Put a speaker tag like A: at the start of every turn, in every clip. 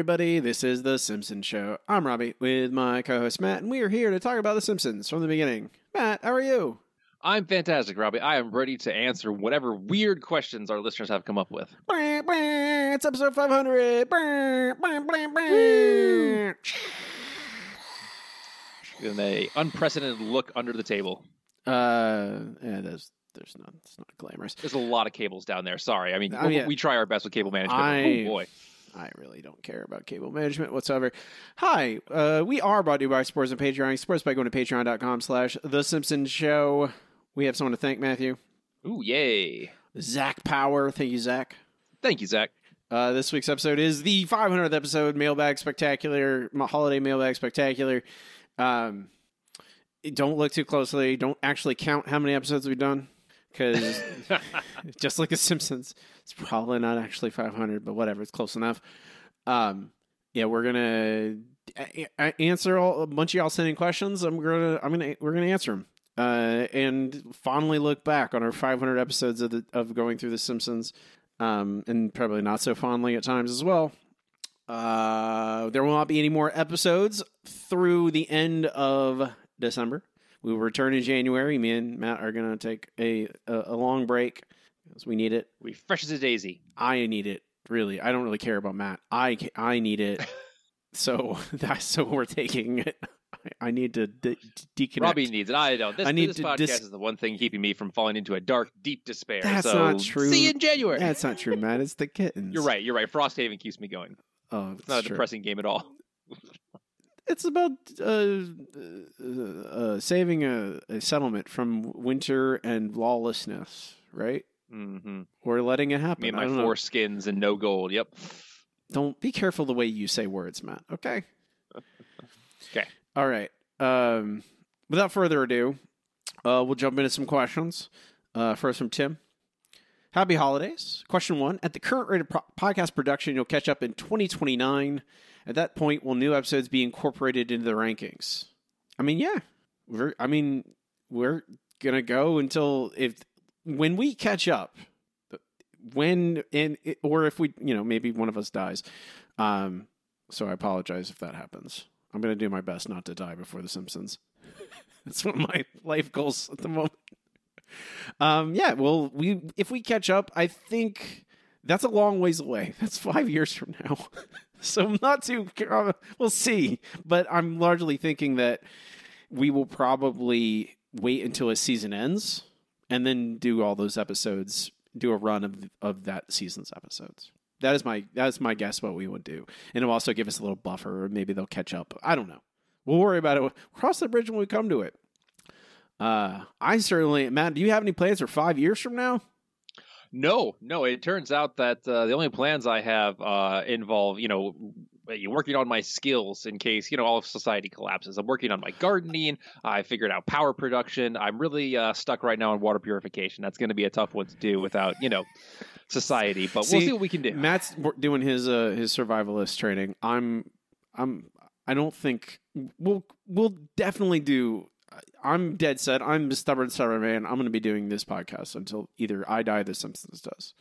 A: everybody. This is The Simpsons Show. I'm Robbie with my co host Matt, and we are here to talk about The Simpsons from the beginning. Matt, how are you?
B: I'm fantastic, Robbie. I am ready to answer whatever weird questions our listeners have come up with.
A: It's episode 500.
B: In a unprecedented look under the table.
A: Uh, yeah, there's, there's not, it's not glamorous.
B: There's a lot of cables down there. Sorry. I mean,
A: Oh,
B: we-
A: yeah.
B: we try our best with cable management.
A: I-
B: oh, boy.
A: I really don't care about cable management whatsoever. Hi, uh, we are brought to you by Sports and Patreon. Sports by going to patreon.com slash The Simpsons Show. We have someone to thank, Matthew.
B: Ooh, yay.
A: Zach Power. Thank you, Zach.
B: Thank you, Zach.
A: Uh, this week's episode is the 500th episode, Mailbag Spectacular, Holiday Mailbag Spectacular. Um, don't look too closely. Don't actually count how many episodes we've done, because just like The Simpsons, it's probably not actually 500, but whatever, it's close enough. Um, yeah, we're gonna a- answer all, a bunch of y'all sending questions. I'm gonna, I'm gonna, we're gonna answer them. Uh, and fondly look back on our 500 episodes of the of going through The Simpsons um, and probably not so fondly at times as well. Uh, there will not be any more episodes through the end of December. We will return in January. Me and Matt are going to take a, a a long break because we need it.
B: We fresh as a daisy.
A: I need it really. I don't really care about Matt. I I need it. so that's so we're taking it. I, I need to de- deconnect.
B: Robbie needs it. I don't. This,
A: I need
B: this
A: to
B: podcast
A: dis-
B: is the one thing keeping me from falling into a dark, deep despair.
A: That's
B: so
A: not true.
B: See you in January.
A: That's not true, Matt. It's the kittens.
B: You're right. You're right. Frosthaven keeps me going.
A: Oh,
B: It's not a depressing game at all.
A: It's about uh, uh, uh, saving a, a settlement from winter and lawlessness, right?
B: hmm
A: Or letting it happen.
B: Me and my
A: know.
B: four skins and no gold. Yep.
A: Don't be careful the way you say words, Matt. Okay.
B: Okay.
A: All right. Um, without further ado, uh, we'll jump into some questions. Uh, first from Tim. Happy holidays. Question one. At the current rate of pro- podcast production, you'll catch up in 2029. At that point, will new episodes be incorporated into the rankings? I mean, yeah. We're, I mean, we're to go until if, when we catch up, when, in, or if we, you know, maybe one of us dies. Um, so I apologize if that happens. I'm to do my best not to die before The Simpsons. That's one of my life goals at the moment. Um, yeah, well, we if we catch up, I think that's a long ways away. That's five years from now. so I'm not too. We'll see, but I'm largely thinking that we will probably wait until a season ends and then do all those episodes, do a run of of that season's episodes. That is my that is my guess what we would do, and it'll also give us a little buffer, or maybe they'll catch up. I don't know. We'll worry about it. Cross the bridge when we come to it. Uh, I certainly, Matt. Do you have any plans for five years from now?
B: No, no. It turns out that uh, the only plans I have uh, involve, you know, working on my skills in case you know all of society collapses. I'm working on my gardening. I figured out power production. I'm really uh, stuck right now on water purification. That's going to be a tough one to do without you know society. But
A: See,
B: we'll see what we can do.
A: Matt's doing his uh his survivalist training. I'm I'm I don't think we'll we'll definitely do. I'm dead set. I'm a stubborn, stubborn man. I'm going to be doing this podcast until either I die, or The Simpsons does.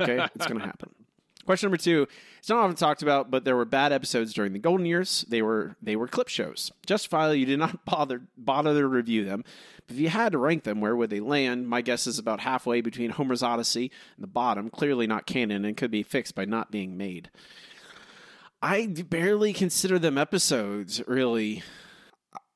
A: Okay, it's going to happen. Question number two: It's not often talked about, but there were bad episodes during the golden years. They were they were clip shows. Justifiably, you did not bother bother to review them. But if you had to rank them, where would they land? My guess is about halfway between Homer's Odyssey and the bottom. Clearly not canon and could be fixed by not being made. I barely consider them episodes. Really,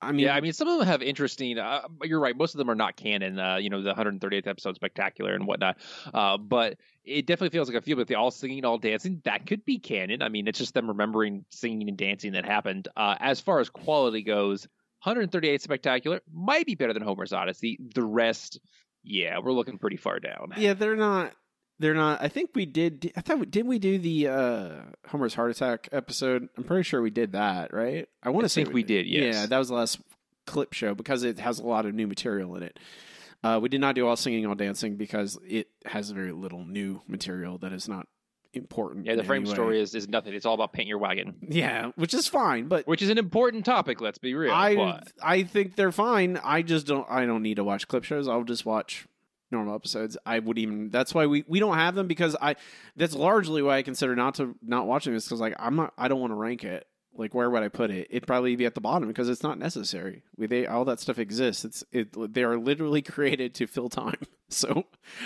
A: I mean,
B: yeah, I mean, some of them have interesting. Uh, you're right. Most of them are not canon. Uh, you know, the 138th episode, spectacular and whatnot. Uh, but it definitely feels like a few. But they all singing, all dancing. That could be canon. I mean, it's just them remembering singing and dancing that happened. Uh, as far as quality goes, 138 spectacular might be better than Homer's Odyssey. The rest, yeah, we're looking pretty far down.
A: Yeah, they're not. They're not. I think we did. I thought. Did we do the uh, Homer's heart attack episode? I'm pretty sure we did that, right? I want to
B: think we did, yes.
A: Yeah, that was the last clip show because it has a lot of new material in it. Uh, we did not do all singing, all dancing because it has very little new material that is not important.
B: Yeah, the frame
A: any way.
B: story is, is nothing. It's all about paint your wagon,
A: Yeah, which is fine, but
B: which is an important topic. Let's be real.
A: I
B: but
A: I think they're fine. I just don't. I don't need to watch clip shows. I'll just watch normal episodes. I would even that's why we we don't have them because I that's largely why I consider not to not watching this because like I'm not I don't want to rank it. Like where would I put it? It'd probably be at the bottom because it's not necessary. We they all that stuff exists. It's it they are literally created to fill time. So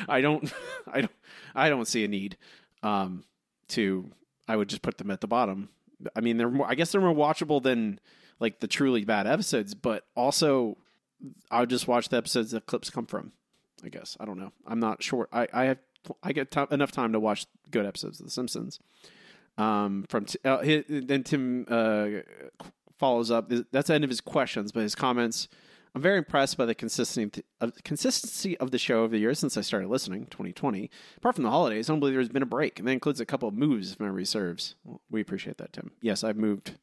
A: I don't I don't I don't see a need um to I would just put them at the bottom. I mean they're more I guess they're more watchable than like the truly bad episodes, but also I'll just watch the episodes that clips come from. I guess I don't know. I'm not sure. I I have I get t- enough time to watch good episodes of The Simpsons. Um, from t- uh, his, then Tim uh, follows up. That's the end of his questions, but his comments. I'm very impressed by the consistency of consistency of the show over the years since I started listening, 2020. Apart from the holidays, I don't believe there's been a break, and that includes a couple of moves, if memory serves. We appreciate that, Tim. Yes, I've moved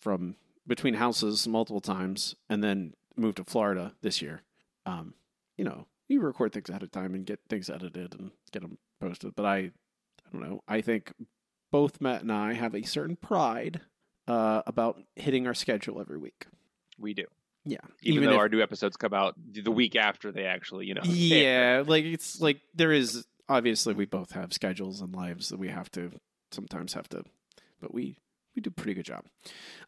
A: from between houses multiple times, and then moved to Florida this year. Um, you know, you record things ahead of time and get things edited and get them posted. But I, I don't know. I think both Matt and I have a certain pride uh, about hitting our schedule every week.
B: We do.
A: Yeah,
B: even, though if, our new episodes come out the week after they actually, you know.
A: Yeah, like it's like there is obviously we both have schedules and lives that we have to sometimes have to, but we we do a pretty good job.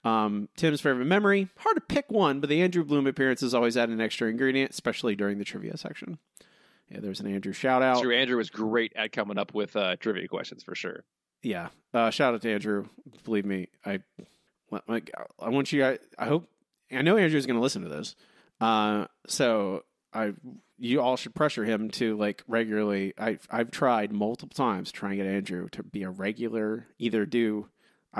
A: Um, Tim's favorite memory hard to pick one, but the Andrew Bloom appearances always add an extra ingredient, especially during the trivia section. Yeah, there's an Andrew shout out.
B: True, Andrew was great at coming up with uh, trivia questions for sure.
A: Yeah, uh, shout out to Andrew. Believe me, I like I want you guys. I hope I know Andrew's going to listen to this. Uh, so I you all should pressure him to like regularly. I I've tried multiple times trying to get Andrew to be a regular, either do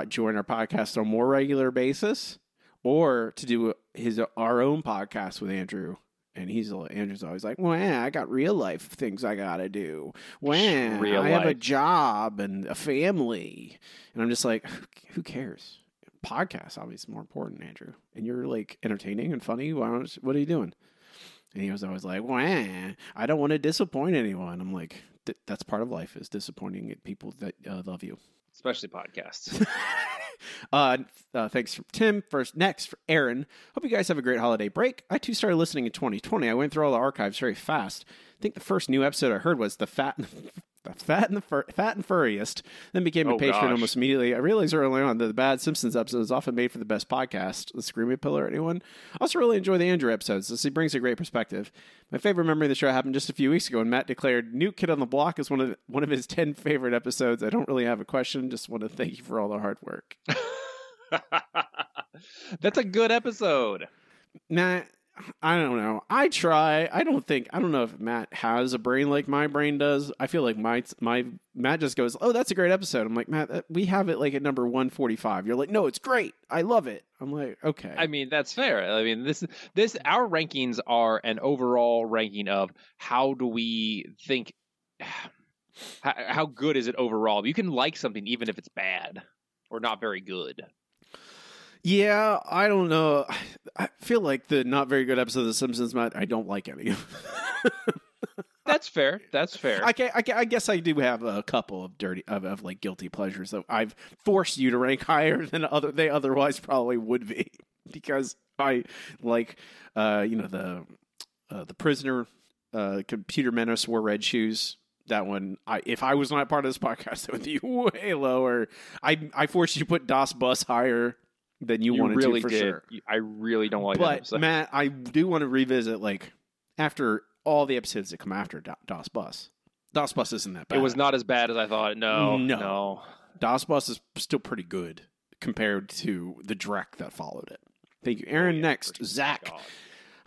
A: join our podcast on a more regular basis, or to do his our own podcast with Andrew. And he's Andrew's always like, "Well, I got real life things I gotta do. When
B: real
A: I have a job and a family," and I'm just like, "Who cares?" podcast obviously more important, Andrew. And you're like entertaining and funny. Why don't, what are you doing? And he was always like, "Wah, I don't want to disappoint anyone." I'm like, "That's part of life is disappointing people that uh, love you."
B: Especially podcasts.
A: uh, uh, thanks, Tim. First, next for Aaron. Hope you guys have a great holiday break. I too started listening in 2020. I went through all the archives very fast. I think the first new episode I heard was the fat fat and the fur, fat and furriest. Then became a
B: Oh,
A: patron
B: gosh.
A: almost immediately. I realized early on that the Bad Simpsons episode is often made for the best podcast. The Screaming Pillar, anyone? I also really enjoy the Andrew episodes. This he brings a great perspective. My favorite memory of the show happened just a few weeks ago when Matt declared "New Kid on the Block" is one of one of his ten favorite episodes. I don't really have a question. Just want to thank you for all the hard work.
B: That's a good episode.
A: Matt, I don't know. I try. I don't think. I don't know if Matt has a brain like my brain does. I feel like my my Matt just goes, "Oh, that's a great episode." I'm like, Matt, we have it like at number one forty five. You're like, "No, it's great. I love it." I'm like, okay.
B: I mean, that's fair. I mean, this this our rankings are an overall ranking of how do we think how, how good is it overall? You can like something even if it's bad or not very good.
A: Yeah, I don't know. I feel like the not very good episode of The Simpsons, Matt. I don't like any.
B: Of That's fair. That's fair.
A: I, can, I, can, I guess I do have a couple of dirty of, of like guilty pleasures that I've forced you to rank higher than other they otherwise probably would be because I like uh you know the uh, the prisoner uh computer menace wore red shoes that one I if I was not part of this podcast it would be way lower I I forced you to put Das bus higher than you,
B: you
A: wanted
B: really
A: to for
B: did.
A: sure
B: I really don't like that
A: but
B: episode.
A: Matt, I do want to revisit like after all the episodes that come after Das Bus. Das Bus isn't that bad.
B: It was not as bad as I thought. No,
A: No.
B: no.
A: Das Bus is still pretty good compared to the Drek that followed it. Thank you, Aaron.
B: Oh, yeah,
A: Next. Zach.
B: God.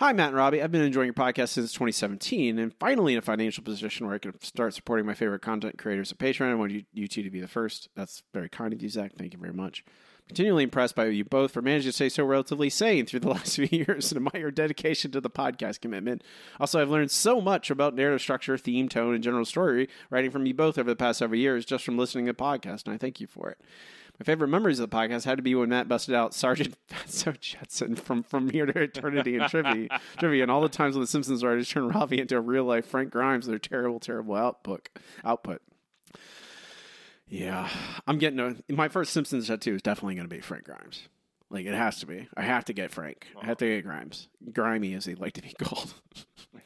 A: Hi, Matt and Robbie. I've been enjoying your podcast since 2017 and finally in a financial position where I can start supporting my favorite content creators at Patreon. I want you, you two to be the first. That's very kind of you, Zach. Thank you very much. Continually impressed by you both for managing to stay so relatively sane through the last few years and admire your dedication to the podcast commitment. Also, I've learned so much about narrative structure, theme, tone, and general story writing from you both over the past several years just from listening to the podcast, and I thank you for it. My favorite memories of the podcast had to be when Matt busted out Sergeant Fatso Judson from From Here to Eternity and trivia, trivia, and all the times when The Simpsons started to turn Robbie into a real life Frank Grimes their terrible, terrible output. Output. Yeah, I'm getting a, my first Simpsons tattoo is definitely going to be Frank Grimes. Like it has to be. I have to get Frank. I have to get Grimes. Grimy, as they like to be called.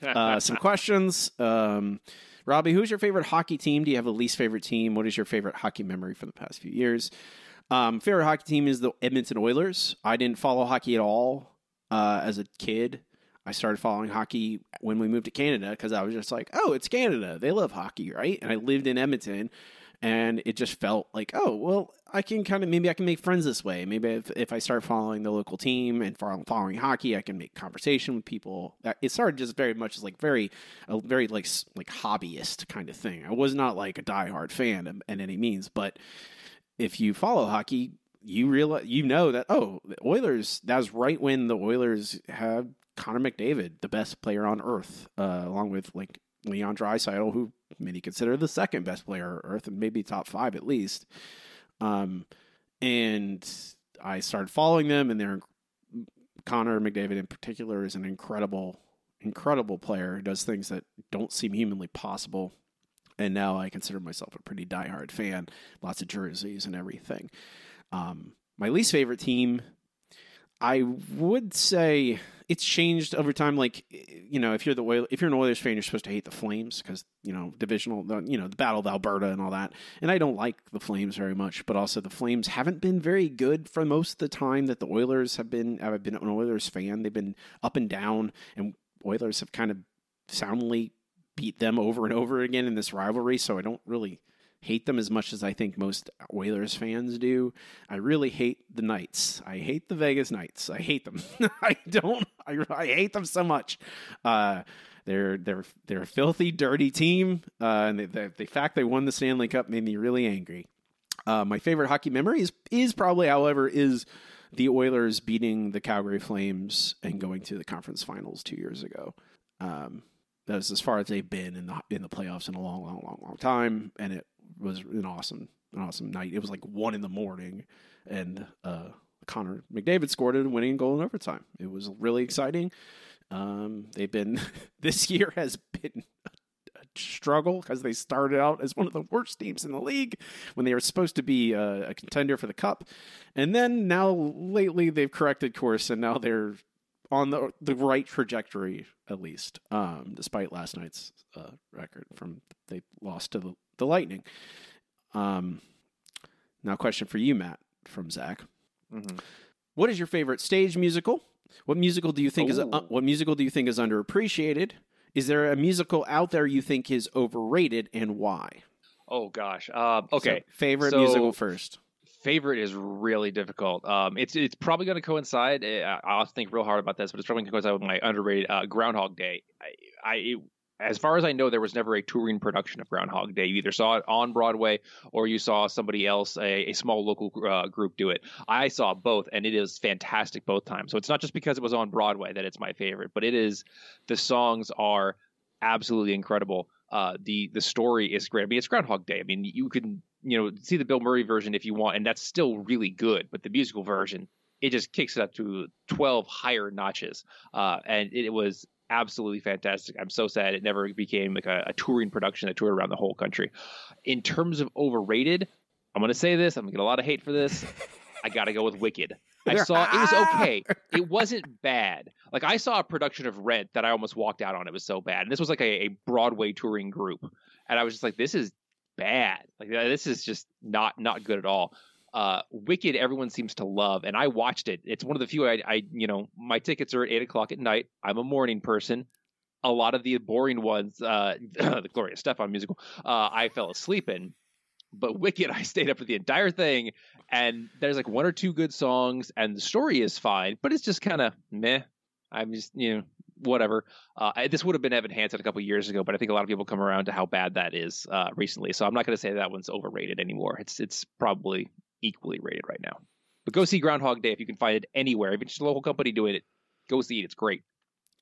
A: uh, some questions. Um, Robbie, who's your favorite hockey team? Do you have a least favorite team? What is your favorite hockey memory from the past few years? Um, favorite hockey team is the Edmonton Oilers. I didn't follow hockey at all uh, as a kid. I started following hockey when we moved to Canada because I was just like, oh, it's Canada. They love hockey, right? And I lived in Edmonton and it just felt like, oh, well, I can kind of maybe I can make friends this way. Maybe if, if I start following the local team and following hockey, I can make conversation with people. It started just very much as like very, a very like like hobbyist kind of thing. I was not like a diehard fan in any means, but if you follow hockey, you realize you know that oh, the Oilers. That was right when the Oilers had Connor McDavid, the best player on earth, uh, along with like Leon Draisaitl, who many consider the second best player on earth and maybe top five at least. Um, and I started following them, and they're Connor McDavid in particular is an incredible, incredible player. He does things that don't seem humanly possible. And now I consider myself a pretty diehard fan. Lots of jerseys and everything. Um, my least favorite team, I would say it's changed over time. Like, you know, if you're the Oil, if you're an Oilers fan, you're supposed to hate the Flames because you know divisional, you know, the Battle of Alberta and all that. And I don't like the Flames very much, but also the Flames haven't been very good for most of the time that the Oilers have been. I've been an Oilers fan. They've been up and down, and Oilers have kind of soundly beat them over and over again in this rivalry. So I don't really hate them as much as I think most Oilers fans do. I really hate the Knights. I hate the Vegas Knights. I hate them. I don't. I, I hate them so much. Uh, they're they're they're a filthy, dirty team, uh, and the, fact they won the Stanley Cup made me really angry. Uh, my favorite hockey memory is is probably, however, is the Oilers beating the Calgary Flames and going to the conference finals two years ago. Um, that was as far as they've been in the in the playoffs in a long, long, long, long time, and it was an awesome, an awesome night. It was like one in the morning, and uh, Connor McDavid scored a winning goal in overtime. It was really exciting. Um, they've been this year has been a struggle because they started out as one of the worst teams in the league when they were supposed to be a, a contender for the cup, and then now lately they've corrected course and now they're on the the right trajectory at least, um, despite last night's uh, record from they lost to the the Lightning. Um, now, question for you, Matt, from Zach. Mm-hmm. What is your favorite stage musical? What musical do you think Ooh. is uh, what musical do you think is underappreciated? Is there a musical out there you think is overrated, and why?
B: Oh gosh. Um, okay.
A: So, favorite so, musical first.
B: Favorite is really difficult. Um, it's it's probably going to coincide. Eh, I'll think real hard about this, but it's probably going to coincide with my underrated uh, Groundhog Day. I, I as far as I know, there was never a touring production of Groundhog Day. You either saw it on Broadway or you saw somebody else, a, a small local uh, group, do it. I saw both, and it is fantastic both times. So it's not just because it was on Broadway that it's my favorite, but it is. The songs are absolutely incredible. Uh, the the story is great. I mean, it's Groundhog Day. I mean, you can you know see the Bill Murray version if you want, and that's still really good. But the musical version, it just kicks it up to 12 higher notches. Uh, and it, was absolutely fantastic. I'm so sad it never became like a, a touring production that toured around the whole country. In terms of overrated, I'm going to say this. I'm going to get a lot of hate for this. I got to go with Wicked. I saw it was okay. It wasn't bad. Like I saw a production of Rent that I almost walked out on. It was so bad. And this was like a, a Broadway touring group, and I was just like, this is bad. Like this is just not not good at all uh, Wicked, everyone seems to love, and I watched it. It's one of the few I, I, you know, my tickets are at eight o'clock at night. I'm a morning person. A lot of the boring ones, uh, the Gloria Estefan musical, uh, I fell asleep in. But Wicked, I stayed up for the entire thing, and there's like one or two good songs, and the story is fine, but it's just kind of meh. I'm just, you know, whatever. Uh, this would have been Evan Hansen a couple years ago, but I think a lot of people come around to how bad that is uh, recently. So I'm not going to say that one's overrated anymore. It's it's probably equally rated right now. But go see Groundhog Day if you can find it anywhere. If it's a local company doing it, go see it. It's great.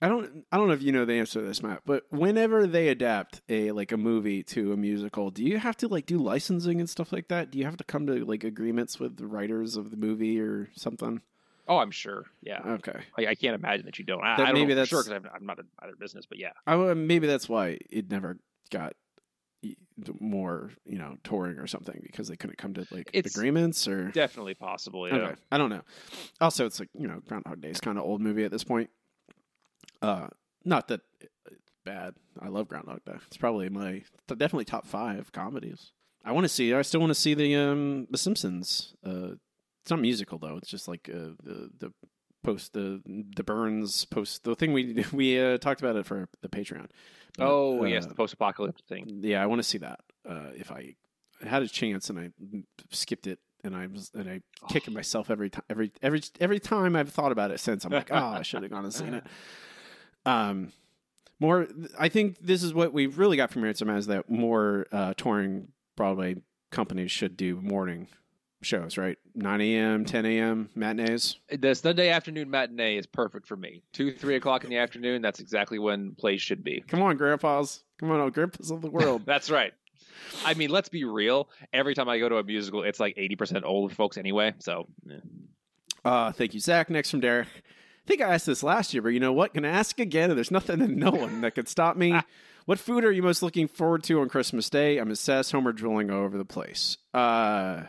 A: I don't I don't know if you know the answer to this, Matt, but whenever they adapt a like a movie to a musical, do you have to like do licensing and stuff like that? Do you have to come to like agreements with the writers of the movie or something?
B: Oh, I'm sure. Yeah.
A: Okay.
B: I, I can't imagine that you don't. I, that I don't maybe know that's, sure because I'm, I'm, not in either business, but yeah.
A: I, maybe that's why it never got more you know touring or something because they couldn't come to like it's agreements or
B: definitely possible yeah okay.
A: i don't know also it's like you know groundhog day is kind of old movie at this point uh not that bad. I love Groundhog Day. It's probably my definitely top five comedies. I want to see. I still want to see the um the Simpsons. Uh, it's not musical though. It's just like uh, the the post the the Burns post the thing we we uh, talked about it for the Patreon.
B: Oh
A: uh,
B: yes, the post-apocalyptic thing.
A: yeah, I want to see that. Uh, if I had a chance and I skipped it, and I was and I kicking myself every time every every every time I've thought about it since. I'm like, oh, I should have gone and seen it. Um, more. I think this is what we've really got from. It's is that more uh, touring Broadway companies should do morning shows, right? 9 a.m., 10 a.m. matinees.
B: The Sunday afternoon matinee is perfect for me. Two, three o'clock in the afternoon. That's exactly when plays should be.
A: Come on, grandpas. Come on, old grandpas of the world.
B: That's right. I mean, let's be real. Every time I go to a musical, it's like 80% old folks anyway. So, yeah.
A: Uh, thank you, Zach. Next from Derek. I think I asked this last year, but you know what? Can I ask again? There's nothing and no one that could stop me. what food are you most looking forward to on Christmas Day? I'm assessed Homer drilling all over the place. Uh,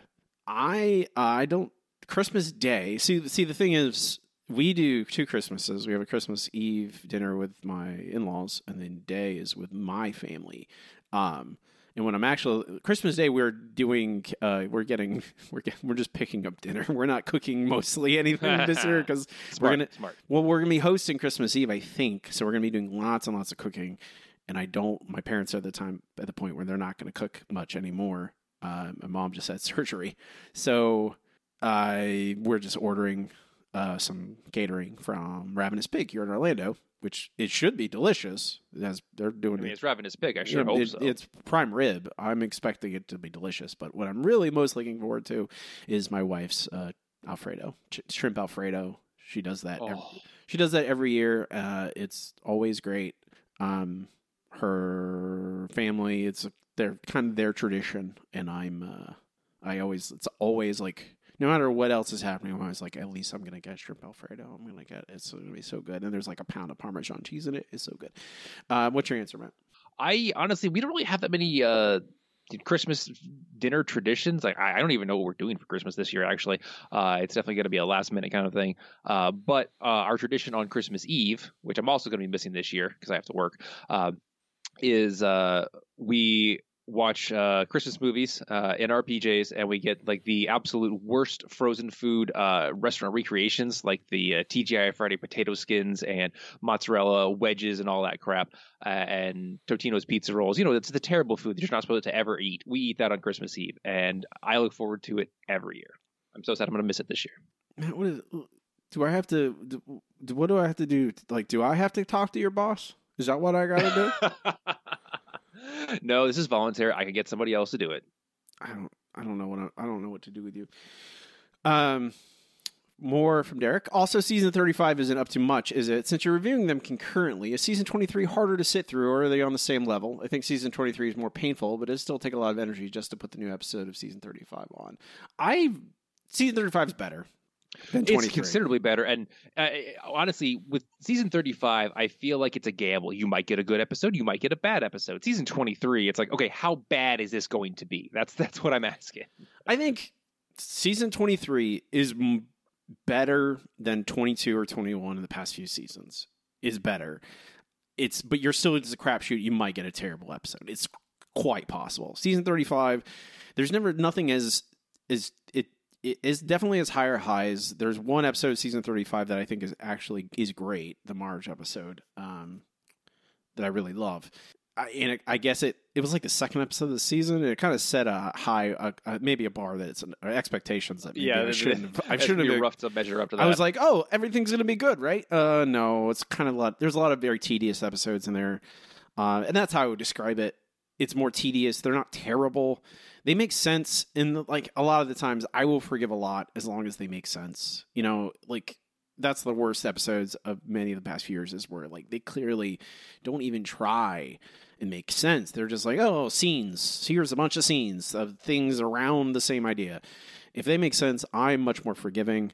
A: I I don't Christmas Day. See see the thing is we do two Christmases. We have a Christmas Eve dinner with my in-laws, and then day is with my family. Um, and when I'm actually Christmas Day, we're doing, uh, we're getting, we're get, we're just picking up dinner. We're not cooking mostly anything this year because we're gonna,
B: smart.
A: well, we're gonna be hosting Christmas Eve, I think. So we're gonna be doing lots and lots of cooking. And I don't. My parents are at the time at the point where they're not gonna cook much anymore. Uh, my mom just had surgery, so I we're just ordering uh, some catering from Ravenous Pig here in Orlando which it should be delicious. As they're doing
B: I mean,
A: it.
B: it's ravenous pig. I sure
A: Yeah,
B: hope
A: it-
B: so.
A: It's prime rib. I'm expecting it to be delicious, but what I'm really most looking forward to is my wife's uh, Alfredo, Ch- shrimp Alfredo. She does that.
B: Oh.
A: she does that every year. Uh, it's always great. Um, her family, it's they're kind of their tradition, and I'm. Uh, I always, it's always like no matter what else is happening, I'm always like, at least I'm gonna get shrimp Alfredo. I'm gonna get it's gonna be so good. And there's like a pound of Parmesan cheese in it. It's so good. Uh, what's your answer, Matt?
B: I honestly, we don't really have that many uh, Christmas dinner traditions. Like, I don't even know what we're doing for Christmas this year. Actually, uh, it's definitely going to be a last minute kind of thing. Uh, but uh, our tradition on Christmas Eve, which I'm also going to be missing this year because I have to work, uh, is uh, we watch uh, Christmas movies uh, in our PJs, and we get like the absolute worst frozen food uh, restaurant recreations, like the uh, TGI Friday potato skins and mozzarella wedges and all that crap, uh, and Totino's pizza rolls. You know, it's the terrible food that you're not supposed to ever eat. We eat that on Christmas Eve, and I look forward to it every year. I'm so sad I'm going to miss it this year.
A: Matt, what is? Do I have to? Do- what do I have to do? Like, do I have to talk to your boss? Is that what I got to do?
B: no, this is voluntary. I could get somebody else to do it.
A: I don't. I don't know what I, I don't know what to do with you. Um, more from Derek. Also, season thirty-five isn't up to much, is it? Since you're reviewing them concurrently, is season twenty-three harder to sit through, or are they on the same level? I think season twenty-three is more painful, but it still take a lot of energy just to put the new episode of season thirty-five on. I season thirty-five is better
B: It's considerably better. And uh, honestly, with season 35, I feel like it's a gamble. You might get a good episode, you might get a bad episode. Season 23, it's like, okay, how bad is this going to be? That's that's what I'm asking.
A: I think season 23 is m- better than 22 or 21 in the past few seasons. Is better. It's but you're still it's a crapshoot. You might get a terrible episode. It's quite possible. Season 35, there's never nothing as is it. Is definitely as higher highs. There's one episode of season 35 that I think is actually is great, the Marge episode, um, that I really love. I, and it, I guess it it was like the second episode of the season, and it kind of set a high, a, a, maybe a bar that's an, expectations that maybe I shouldn't. have- I
B: It's
A: shouldn't
B: be
A: have.
B: rough to measure up to that.
A: I was like, oh, everything's gonna be good, right? Uh, no, it's kind of a lot. There's a lot of very tedious episodes in there, uh, and that's how I would describe it. It's more tedious. They're not terrible. They make sense the, like a lot of the times. I will forgive a lot as long as they make sense. You know, like that's the worst episodes of many of the past few years is where like they clearly don't even try and make sense. They're just like, oh, scenes. Here's a bunch of scenes of things around the same idea. If they make sense, I'm much more forgiving.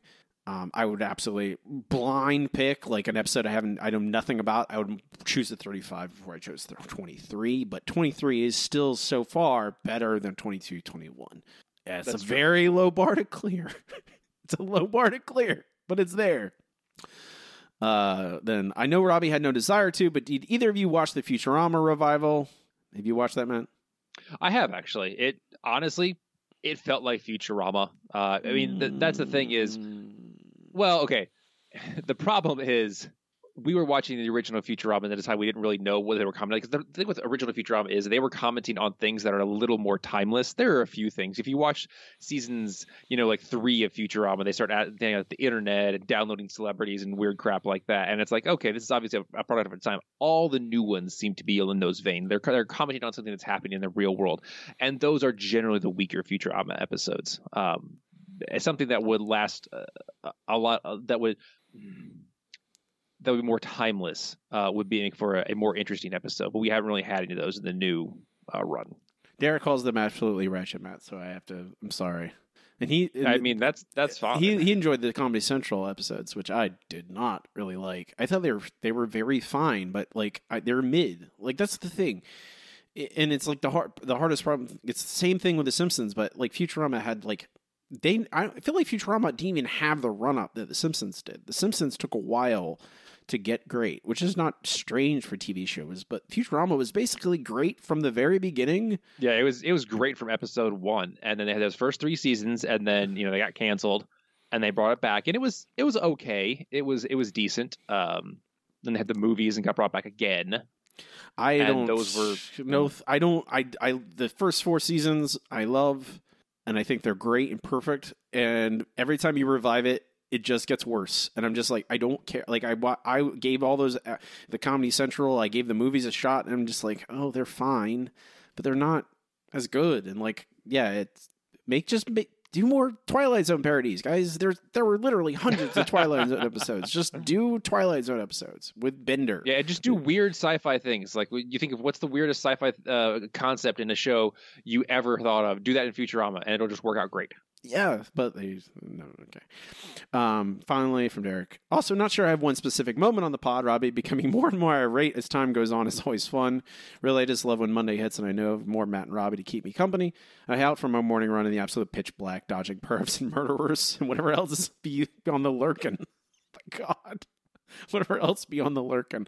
A: Um, I would absolutely blind pick like an episode I haven't, I know nothing about. I would choose the 35 before I chose the 23, but 23 is still so far better than 22, 21. Yeah, it's
B: That's
A: a
B: true.
A: very low bar to clear. it's a low bar to clear, but it's there. uh, then I know Robbie had no desire to, but did either of you watch the Futurama revival? Have you watched that, man?
B: I have actually. It honestly, it felt like Futurama. Uh, I mean, th- that's the thing is, well, okay. The problem is we were watching the original Futurama, and at the time we didn't really know what they were commenting. Because the thing with original Futurama is they were commenting on things that are a little more timeless. There are a few things. If you watch seasons, you know, like three of Futurama, they start at you know, the internet and downloading celebrities and weird crap like that. And it's like, okay, this is obviously a, a product of its time. All the new ones seem to be in those veins. They're they're commenting on something that's happening in the real world, and those are generally the weaker Futurama episodes. Um, something that would last uh, a lot. Uh, that would that would be more timeless uh, would be for a, a, more interesting episode. But we haven't really had any of those in the new uh, run.
A: Derek calls them absolutely wretched, Matt. So I have to. I'm sorry. And he,
B: I mean, that's that's fine.
A: He he enjoyed the Comedy Central episodes, which I did not really like. I thought they were they were very fine, but like I, they're mid. Like that's the thing, and it's like the hard the hardest problem. It's the same thing with the Simpsons, but like Futurama had like they. I feel like Futurama didn't even have the run up that the Simpsons did. The Simpsons took a while to get great, which is not strange for TV shows, but Futurama was basically great from the very beginning.
B: Yeah, it was it was great from episode one, and then they had those first three seasons, and then you know they got canceled, and they brought it back, and it was it was okay, it was it was decent. Um, then they had the movies and got brought back again.
A: I and don't. Those were no. I don't. I I the first four seasons I love, and I think they're great and perfect. And every time you revive it, it just gets worse and i'm just like i don't care like i i gave all those uh, the comedy central i gave the movies a shot and i'm just like oh they're fine but they're not as good and like yeah it's make just make do more Twilight Zone parodies, guys. There, there were literally hundreds of Twilight Zone episodes. Just do Twilight Zone episodes with Bender.
B: Yeah, just do weird sci-fi things. Like you think of what's the weirdest sci-fi uh, concept in a show you ever thought of. Do that in Futurama, and it'll just work out great.
A: Yeah, but they no okay. Um, finally, from Derek. Also, not sure I have one specific moment on the pod. Robbie becoming more and more irate as time goes on is always fun. Really, I just love when Monday hits and I know more Matt and Robbie to keep me company. I out for my morning run in the absolute pitch black, dodging perps and murderers and whatever else is be on the lurkin. My God, whatever else be on the lurkin.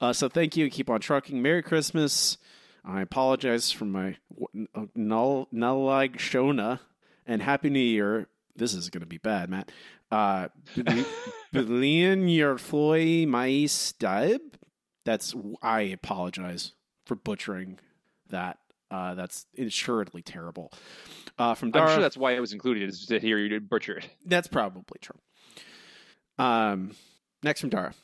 A: Uh, so thank you. Keep on trucking. Merry Christmas. I apologize for my null nullig shona and Happy New Year. This is going to be bad, Matt. Uh, Billion your floy mais dib. That's I apologize for butchering that. Uh, that's assuredly terrible. Uh, from Dara,
B: I'm sure that's why it was included is to hear you butcher it.
A: That's probably true. Um, next from Dara.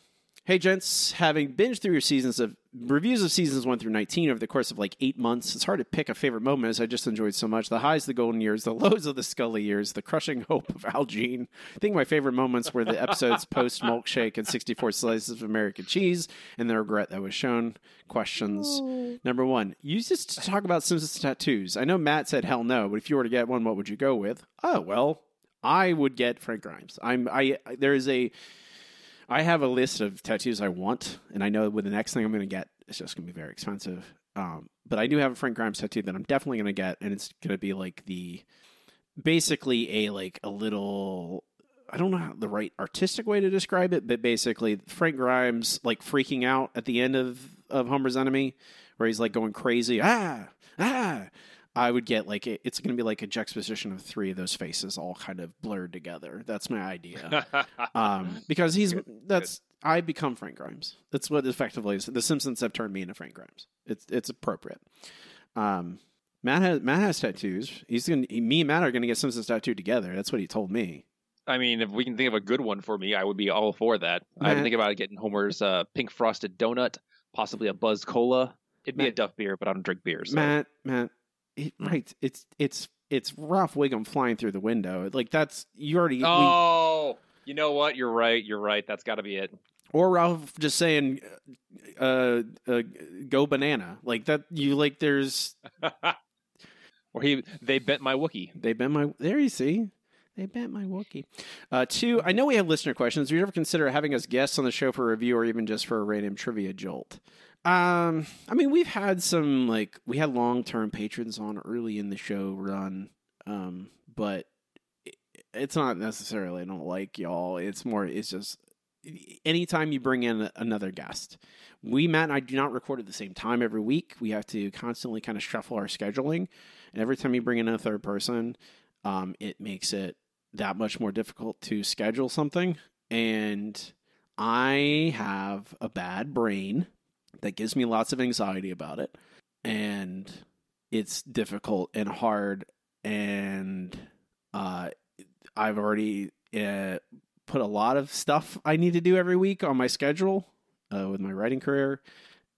A: Hey, gents, having binged through your seasons of reviews of seasons 1 through 19 over the course of like eight months, it's hard to pick a favorite moment as I just enjoyed so much. The highs, the golden years, the lows of the Scully years, the crushing hope of Al Jean. I think my favorite moments were the episodes post milkshake and 64 slices of American cheese and the regret that was shown. Questions. Number one, you to talk about Simpsons tattoos. I know Matt said hell no, but if you were to get one, what would you go with? Oh, well, I would get Frank Grimes. I'm, I, there is a, I have a list of tattoos I want, and I know with the next thing I'm going to get, it's just going to be very expensive. Um, but I do have a Frank Grimes tattoo that I'm definitely going to get, and it's going to be like the basically a like a little. I don't know how the right artistic way to describe it, but basically Frank Grimes like freaking out at the end of of Homer's Enemy, where he's like going crazy, ah ah, I would get like it's going to be like a juxtaposition of three of those faces all kind of blurred together. That's my idea. um, because he's that's I become Frank Grimes. That's what effectively is. The Simpsons have turned me into Frank Grimes. It's it's appropriate. Um, Matt has Matt has tattoos. He's going to me and Matt are going to get Simpsons tattooed together. That's what he told me.
B: I mean, if we can think of a good one for me, I would be all for that. Matt, I would think about getting Homer's uh, pink frosted donut, possibly a Buzz Cola. It'd be a Duff beer, but I don't drink beer. So.
A: Matt, Matt, it, right. It's it's it's Ralph Wiggum flying through the window. Like that's you already.
B: Oh, we, you know what? You're right. You're right. That's got to be it.
A: Or Ralph just saying, uh, uh, "Go banana!" Like that. You like there's.
B: or he they bent my Wookie.
A: They bent my. There you see. They bent my Wookie. Uh, two, I know we have listener questions. Do you ever consider having us guests on the show for a review or even just for a random trivia jolt? Um, I mean, we've had some like we had long term patrons on early in the show run, um, but it, it's not necessarily I don't like y'all. It's more it's just anytime you bring in another guest. We Matt and I do not record at the same time every week. We have to constantly kind of shuffle our scheduling, and every time you bring in a third person, um, it makes it that much more difficult to schedule something. And I have a bad brain that gives me lots of anxiety about it, and it's difficult and hard. And uh, I've already uh, put a lot of stuff I need to do every week on my schedule uh, with my writing career,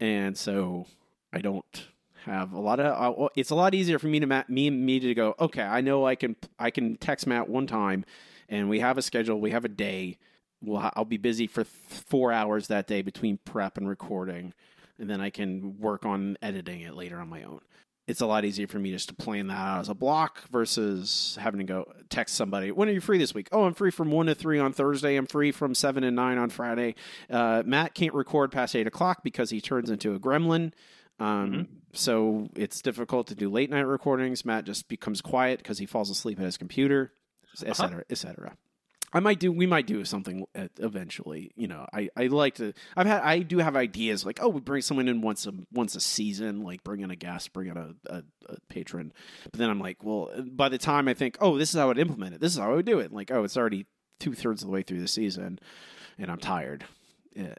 A: and so I don't have a lot of. Uh, it's a lot easier for me to ma- me me to go. Okay, I know I can I can text Matt one time, and we have a schedule. We have a day. Well, I'll be busy for th- four hours that day between prep and recording, and then I can work on editing it later on my own it's a lot easier for me just to plan that out as a block versus having to go text somebody. When are you free this week? Oh, I'm free from one to three on Thursday. I'm free from seven and nine on Friday. Uh, Matt can't record past eight o'clock because he turns into a gremlin. Um, mm-hmm. So it's difficult to do late night recordings. Matt just becomes quiet because he falls asleep at his computer, et cetera, uh-huh. et cetera. I might do. We might do something eventually. You know, I, I like to. I've had. I do have ideas like, oh, we bring someone in once a once a season, like bring in a guest, bring in a, a, a patron. But then I'm like, well, by the time I think, oh, this is how I would implement it. This is how I would do it. like, oh, it's already two thirds of the way through the season, and I'm tired,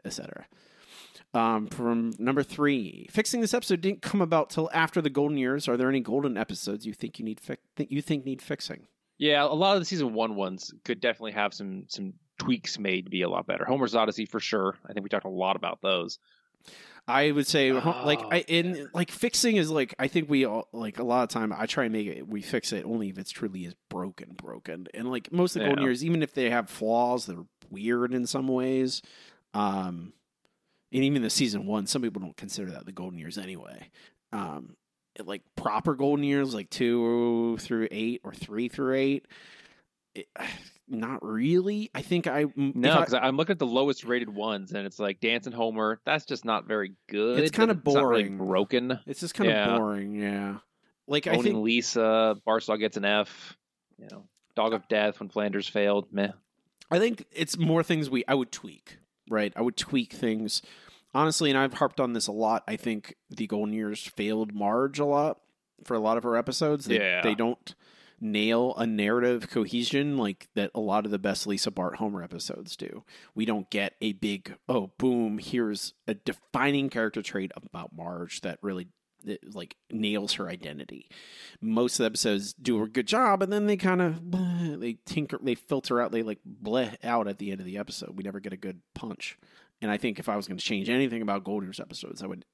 A: etc. Um, from number three, fixing this episode didn't come about till after the golden years. Are there any golden episodes you think you need fi- think you think need fixing?
B: Yeah, a lot of the season one ones could definitely have some some tweaks made to be a lot better. Homer's Odyssey for sure. I think we talked a lot about those.
A: I would say like I in like fixing is like I think we all like a lot of time I try and make it we fix it only if it's truly is broken broken and like most of the yeah. golden years even if they have flaws that are weird in some ways um and even the season one some people don't consider that the golden years anyway um like proper golden years, like two through eight or three through eight. It, not really. I think I
B: no, because I'm looking at the lowest rated ones, and it's like Dancing Homer. That's just not very good.
A: It's kind of boring,
B: really broken.
A: It's just kind of yeah. boring. Yeah, like
B: Owning
A: I think
B: Lisa Barstool gets an F. You know, Dog of Death when Flanders failed. Meh.
A: I think it's more things we I would tweak. Right, I would tweak things honestly, and I've harped on this a lot. I think the Golden Years failed Marge a lot for a lot of her episodes. They,
B: yeah,
A: they don't nail a narrative cohesion like that a lot of the best Lisa Bart Homer episodes do. We don't get a big oh boom here's a defining character trait about Marge that really it, like nails her identity. Most of the episodes do a good job, and then they kind of they tinker, they filter out, they like bleh out at the end of the episode. We never get a good punch. And I think if I was going to change anything about Golders episodes, I would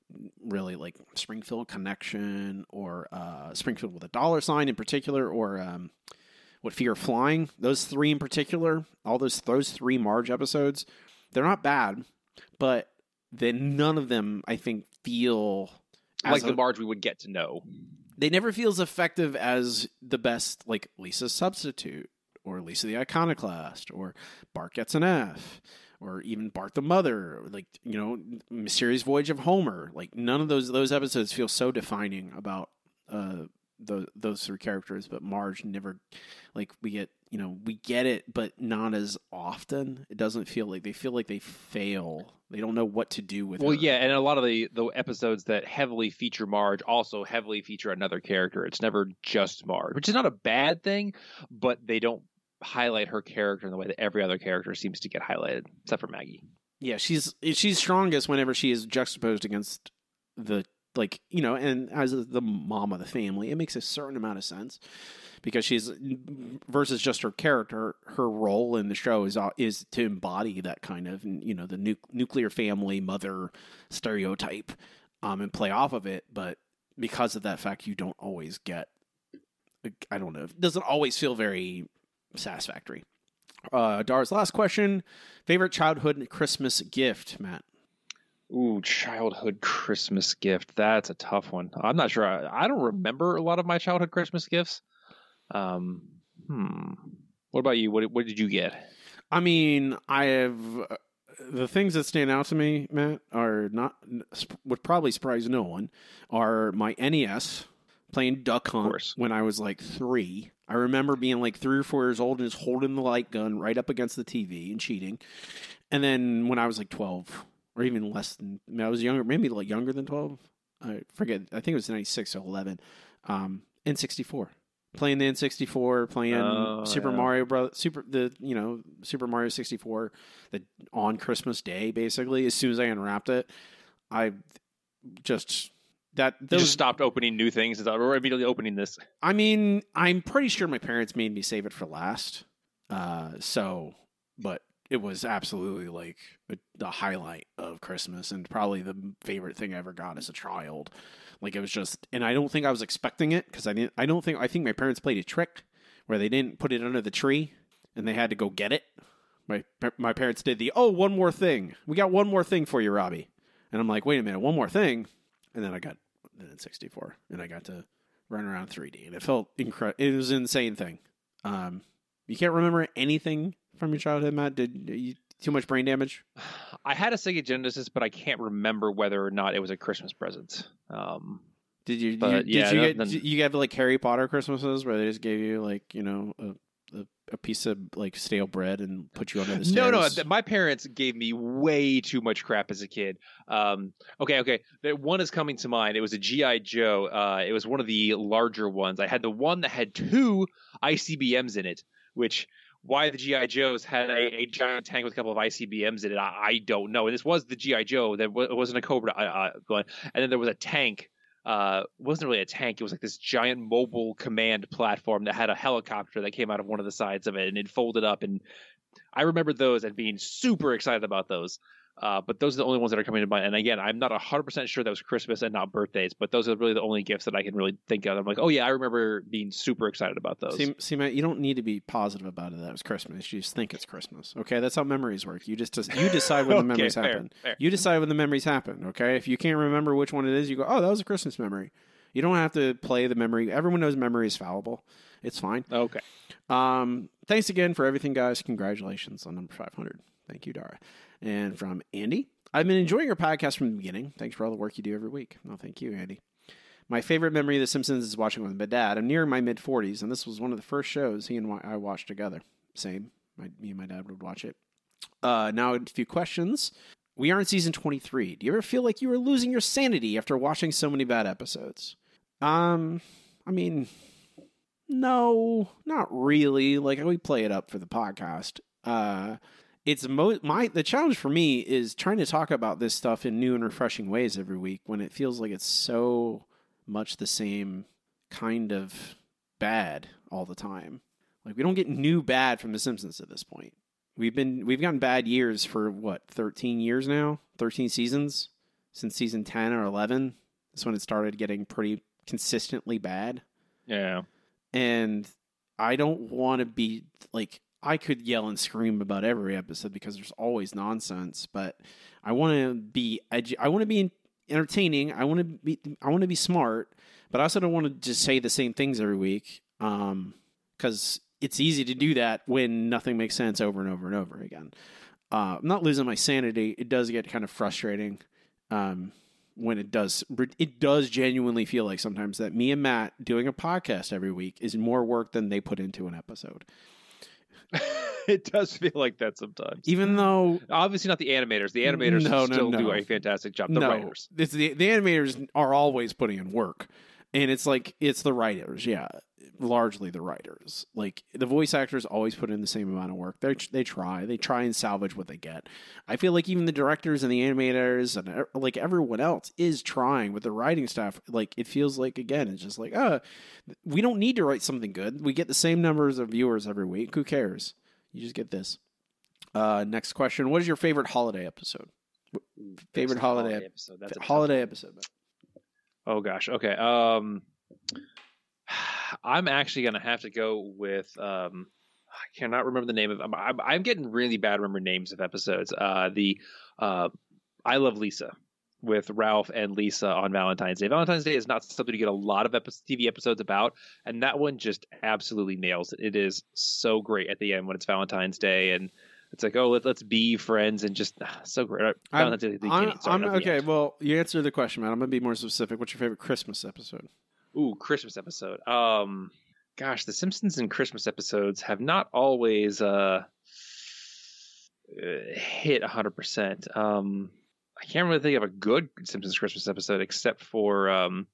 A: really like Springfield Connection or uh, Springfield with a dollar sign in particular, or um, what Fear of Flying. Those three in particular, all those those three Marge episodes, they're not bad, but then none of them I think feel
B: like a, the Marge we would get to know.
A: They never feel as effective as the best, like Lisa's Substitute or Lisa the Iconoclast or Bart Gets an F or even Bart the Mother, like you know, Mysterious Voyage of Homer. Like none of those those episodes feel so defining about uh, the, those three characters, but Marge never like we get you know we get it, but not as often. It doesn't feel like they feel like they fail. They don't know what to do with. It.
B: Well,
A: her.
B: yeah, and a lot of the the episodes that heavily feature Marge also heavily feature another character. It's never just Marge, which is not a bad thing, but they don't highlight her character in the way that every other character seems to get highlighted, except for Maggie.
A: Yeah, she's she's strongest whenever she is juxtaposed against the like you know, and as the mom of the family, it makes a certain amount of sense because she's versus just her character. Her role in the show is is to embody that kind of you know the nu- nuclear family mother stereotype, um, and play off of it. But because of that fact, you don't always get. I don't know. It doesn't always feel very satisfactory. Uh, Dar's last question: favorite childhood Christmas gift, Matt.
B: Ooh, childhood Christmas gift. That's a tough one. I'm not sure. I, I don't remember a lot of my childhood Christmas gifts. Um, hmm. What about you? What what did you get?
A: I mean, I have uh, the things that stand out to me, Matt, are not would probably surprise no one. Are my NES playing Duck Hunt when I was like three. I remember being like three or four years old and just holding the light gun right up against the TV and cheating. And then when I was like 12 or even less than, I, mean, I was younger, maybe like younger than 12. I forget. I think it was 96 or 11. Um, N64. Playing the N64, playing
B: Oh,
A: Super
B: yeah.
A: Mario Bros. Super the you know Super Mario 64, the on Christmas Day basically. As soon as I unwrapped it, I just that
B: You
A: those
B: just stopped opening new things and thought, we're immediately opening this.
A: I mean, I'm pretty sure my parents made me save it for last. Uh, so, but it was absolutely like a, the highlight of Christmas and probably the favorite thing I ever got as a child. Like it was just, and I don't think I was expecting it because I didn't. I don't think I think my parents played a trick where they didn't put it under the tree and they had to go get it. My my parents did the oh one more thing. We got one more thing for you, Robbie. And I'm like, wait a minute, one more thing. And then I got the N64 and I got to run around 3D, and it felt incredible. It was an insane thing. Um, you can't remember anything from your childhood, Matt? Did you too much brain damage?
B: I had a Sega Genesis, but I can't remember whether or not it was a Christmas present. Um,
A: Did you?
B: But,
A: you
B: yeah,
A: did you get?
B: then-
A: you have like Harry Potter Christmases where they just gave you like you know a, a, a piece of like stale bread and put you under the stairs?
B: no, no, th- my parents gave me way too much crap as a kid. Um, okay, okay, the one is coming to mind. It was a GI Joe. Uh, it was one of the larger ones. I had the one that had two ICBMs in it, which why the GI Joes had a, a giant tank with a couple of ICBMs in it, I, I don't know. And this was the GI Joe. That it wasn't a Cobra uh. And then there was a tank. Uh, wasn't really a tank. It was like this giant mobile command platform that had a helicopter that came out of one of the sides of it, and it folded up. And I remember those and being super excited about those. Uh, but those are the only ones that are coming to mind. And again, I'm not 100% sure that was Christmas and not birthdays, but those are really the only gifts that I can really think of. I'm like, oh, yeah, I remember being super excited about those.
A: See, see, Matt, you don't need to be positive about it. That it was Christmas. You just think it's Christmas. Okay, that's how memories work. You just you decide when the
B: Okay,
A: memories
B: fair,
A: happen.
B: fair.
A: You decide when the memories happen. Okay, if you can't remember which one it is, you go, "Oh, that was a Christmas memory." You don't have to play the memory. Everyone knows memory is fallible. It's fine.
B: Okay.
A: Um, thanks again for everything, guys. Congratulations on number 500. Thank you, Dara. And from Andy, I've been enjoying your podcast from the beginning. Thanks for all the work you do every week. No, thank you, Andy. My favorite memory of The Simpsons is watching with my dad. I'm near my mid 40s, and this was one of the first shows he and I watched together. Same. My, me and my dad would watch it. Uh, now, a few questions. We are in season 23. Do you ever feel like you are losing your sanity after watching so many bad episodes? Um, I mean, no, not really. Like we play it up for the podcast. Uh it's mo- my the challenge for me is trying to talk about this stuff in new and refreshing ways every week when it feels like it's so much the same kind of bad all the time. Like we don't get new bad from the Simpsons at this point. We've been we've gotten bad years for what, 13 years now? 13 seasons since season 10 or 11. That's when it started getting pretty consistently bad
B: Yeah.
A: and I don't want to be like I could yell and scream about every episode because there's always nonsense, but I want to be edu- I want to be entertaining. I want to be I want to be smart, but I also don't want to just say the same things every week. Um, because it's easy to do that when nothing makes sense over and over and over again. Uh, I'm not losing my sanity. It does get kind of frustrating. Um, when it does it does genuinely feel like sometimes that me and Matt doing a podcast every week is more work than they put into an episode.
B: it does feel like that sometimes.
A: Even though
B: Obviously, not the animators. The animators
A: No, no,
B: still do a fantastic job. The
A: no,
B: writers.
A: It's the the animators are always putting in work. And it's like it's the writers, yeah, largely the writers. Like the voice actors always put in the same amount of work. They they try, they try and salvage what they get. I feel like even the directors and the animators and uh, like everyone else is trying with the writing staff. Like it feels like again, it's just like, uh, we don't need to write something good. We get the same numbers of viewers every week. Who cares? You just get this. Uh, next question: What is your favorite holiday episode? Favorite
B: Best
A: holiday,
B: episode. That's
A: holiday episode.
B: Oh gosh. Okay. Um, I'm actually gonna have to go with. Um, I cannot remember the name of. I'm, I'm, I'm getting really bad remember names of episodes. Uh, the uh, I Love Lisa with Ralph and Lisa on Valentine's Day. Valentine's Day is not something you get a lot of TV episodes about, and that one just absolutely nails it. It is so great at the end when it's Valentine's Day and. It's like, oh, let, let's be friends and just ah, so great.
A: I'm-
B: Day,
A: I'm,
B: sorry,
A: I'm- okay. Well, you answered the question, man. I'm gonna be more specific. What's your favorite Christmas episode?
B: Ooh, Christmas episode. Um, gosh, the Simpsons and Christmas episodes have not always uh uh, hit 100%. Um, I can't really think of a good Simpsons Christmas episode except for um,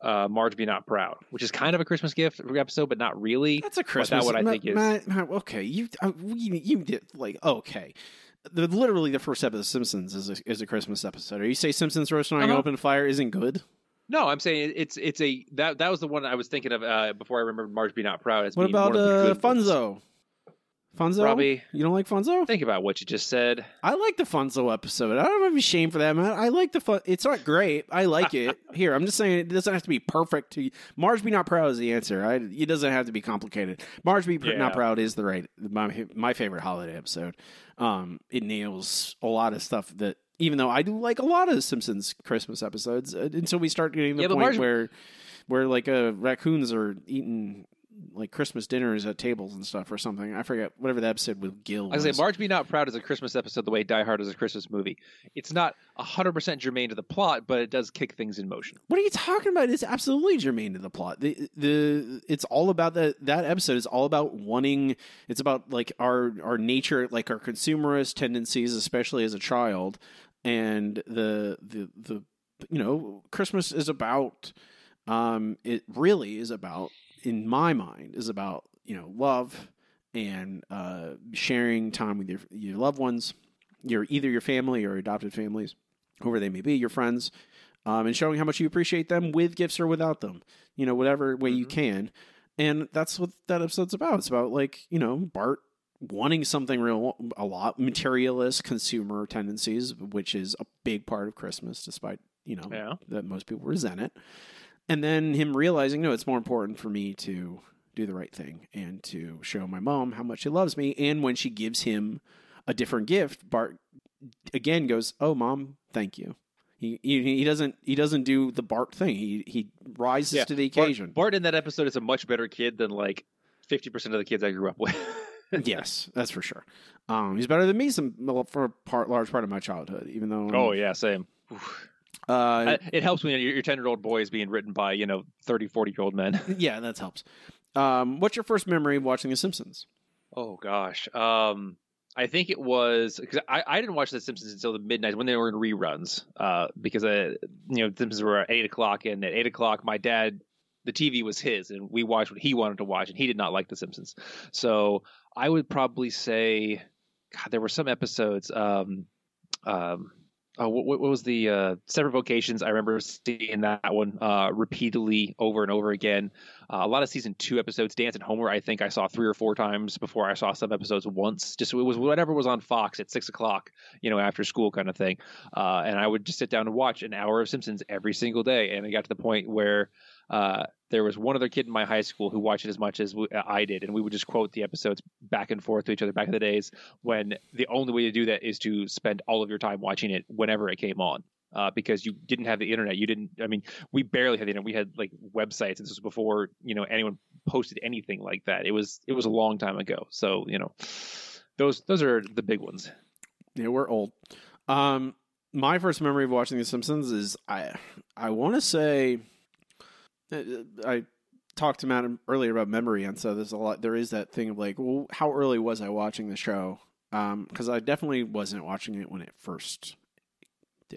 B: uh, Marge Be Not Proud, which is kind of a Christmas gift episode, but not really.
A: That's a Christmas.
B: what I think is-
A: okay, you uh, you, you did like okay. The, literally, the first episode of Simpsons is a, is a Christmas episode. Or you say Simpsons roasting on an
B: Uh-huh.
A: open fire isn't good?
B: No, I'm saying it's it's a that that was the one I was thinking of uh, before I remembered Marge Be Not Proud. As
A: What about
B: one of the
A: uh,
B: good ones.
A: Funzo?
B: Robbie,
A: you don't like Funzo?
B: think about what you just said.
A: I like the Funzo episode. I don't have any shame for that, man. I like the fun. It's not great. I like it. Here, I'm just saying it doesn't have to be perfect. To Marge be not proud is the answer. I, it doesn't have to be complicated. Marge be
B: Yeah.
A: not proud is the right my my favorite holiday episode. Um, it nails a lot of stuff that even though I do like a lot of Simpsons Christmas episodes uh, until we start getting the
B: Yeah,
A: point
B: Marge-
A: where where like uh, raccoons are eating like Christmas dinners at tables and stuff or something. I forget whatever the episode with Gil.
B: I was say
A: was.
B: Marge Be Not Proud is a Christmas episode the way Die Hard is a Christmas movie. It's not 100% germane to the plot, but it does kick things in motion.
A: What are you talking about? It's absolutely germane to the plot. The the it's all about that that episode is all about wanting it's about like our our nature, like our consumerist tendencies, especially as a child, and the the the you know, Christmas is about um it really is about in my mind is about, you know, love and uh sharing time with your your loved ones, your either your family or adopted families, whoever they may be, your friends um, and showing how much you appreciate them with gifts or without them. You know, whatever way you
B: Mhm.
A: can. And that's what that episode's about. It's about like you know Bart wanting something real a lot materialist consumer tendencies, which is a big part of Christmas, despite you know
B: Yeah.
A: that most people resent it. And then him realizing, no, it's more important for me to do the right thing and to show my mom how much she loves me. And when she gives him a different gift, Bart again goes, "Oh, mom, thank you." He, he he doesn't he doesn't do the Bart thing. He he rises
B: Yeah,
A: to the occasion.
B: Bart in that episode is a much better kid than like 50% of the kids I grew up with.
A: yes, that's for sure. Um, he's better than me some for a part large part of my childhood. Even though
B: oh, yeah, same.
A: Uh,
B: it helps when your 10 year old boy is being written by, you know, 30, 40 year old men.
A: yeah, that helps. Um, what's your first memory of watching The Simpsons?
B: Oh gosh. Um I think it was because I, I didn't watch The Simpsons until the midnight when they were in reruns. Uh, because uh, you know, The Simpsons were at eight o'clock, and at eight o'clock, my dad, the TV was his, and we watched what he wanted to watch, and he did not like The Simpsons. So I would probably say, God, there were some episodes. Um, um, oh, what, what was the uh, separate vocations? I remember seeing that one uh, repeatedly over and over again. Uh, a lot of season two episodes, Dancin' Homer, I think I saw three or four times before I saw some episodes once. Just it was whatever was on Fox at six o'clock, you know, after school kind of thing. Uh, and I would just sit down and watch an hour of Simpsons every single day. And it got to the point where uh, there was one other kid in my high school who watched it as much as we, I did, and we would just quote the episodes back and forth to each other back in the days when the only way to do that is to spend all of your time watching it whenever it came on. Uh, because you didn't have the internet, you didn't. I mean, we barely had the internet. We had like websites, and this was before you know anyone posted anything like that. It was it was a long time ago. So you know, those those are the big ones.
A: Yeah, we're old. Um, my first memory of watching The Simpsons is I I want to say Uh, uh, I talked to Matt earlier about memory, and so there's a lot. There is that thing of like, well, how early was I watching the show? Um, because I definitely wasn't watching it when it first.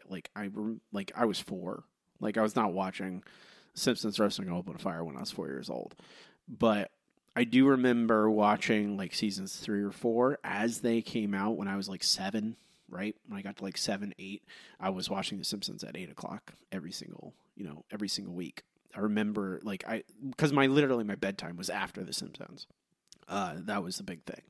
A: Like I like I was four. Like I was not watching Simpsons a open fire when I was four years old, but I do remember watching like seasons three or four as they came out when I was like seven, right? When I got to like seven, eight, I was watching The Simpsons at eight o'clock every single, you know, every single week. I remember like I because my literally my bedtime was after The Simpsons. Uh, that was the big thing.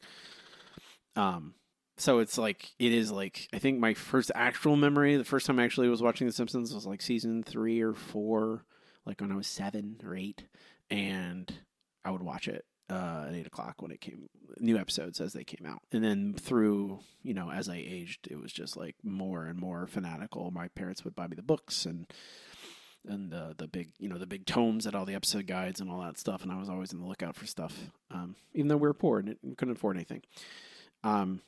A: Um, so it's like it is like I think my first actual memory, the first time I actually was watching The Simpsons was like season three or four, like when I was seven or eight, and I would watch it uh, at eight o'clock when it came new episodes as they came out, and then through you know as I aged, it was just like more and more fanatical. My parents would buy me the books and and the the big you know the big tomes that all the episode guides and all that stuff, and I was always on the lookout for stuff, um, even though we were poor and couldn't afford anything. Um,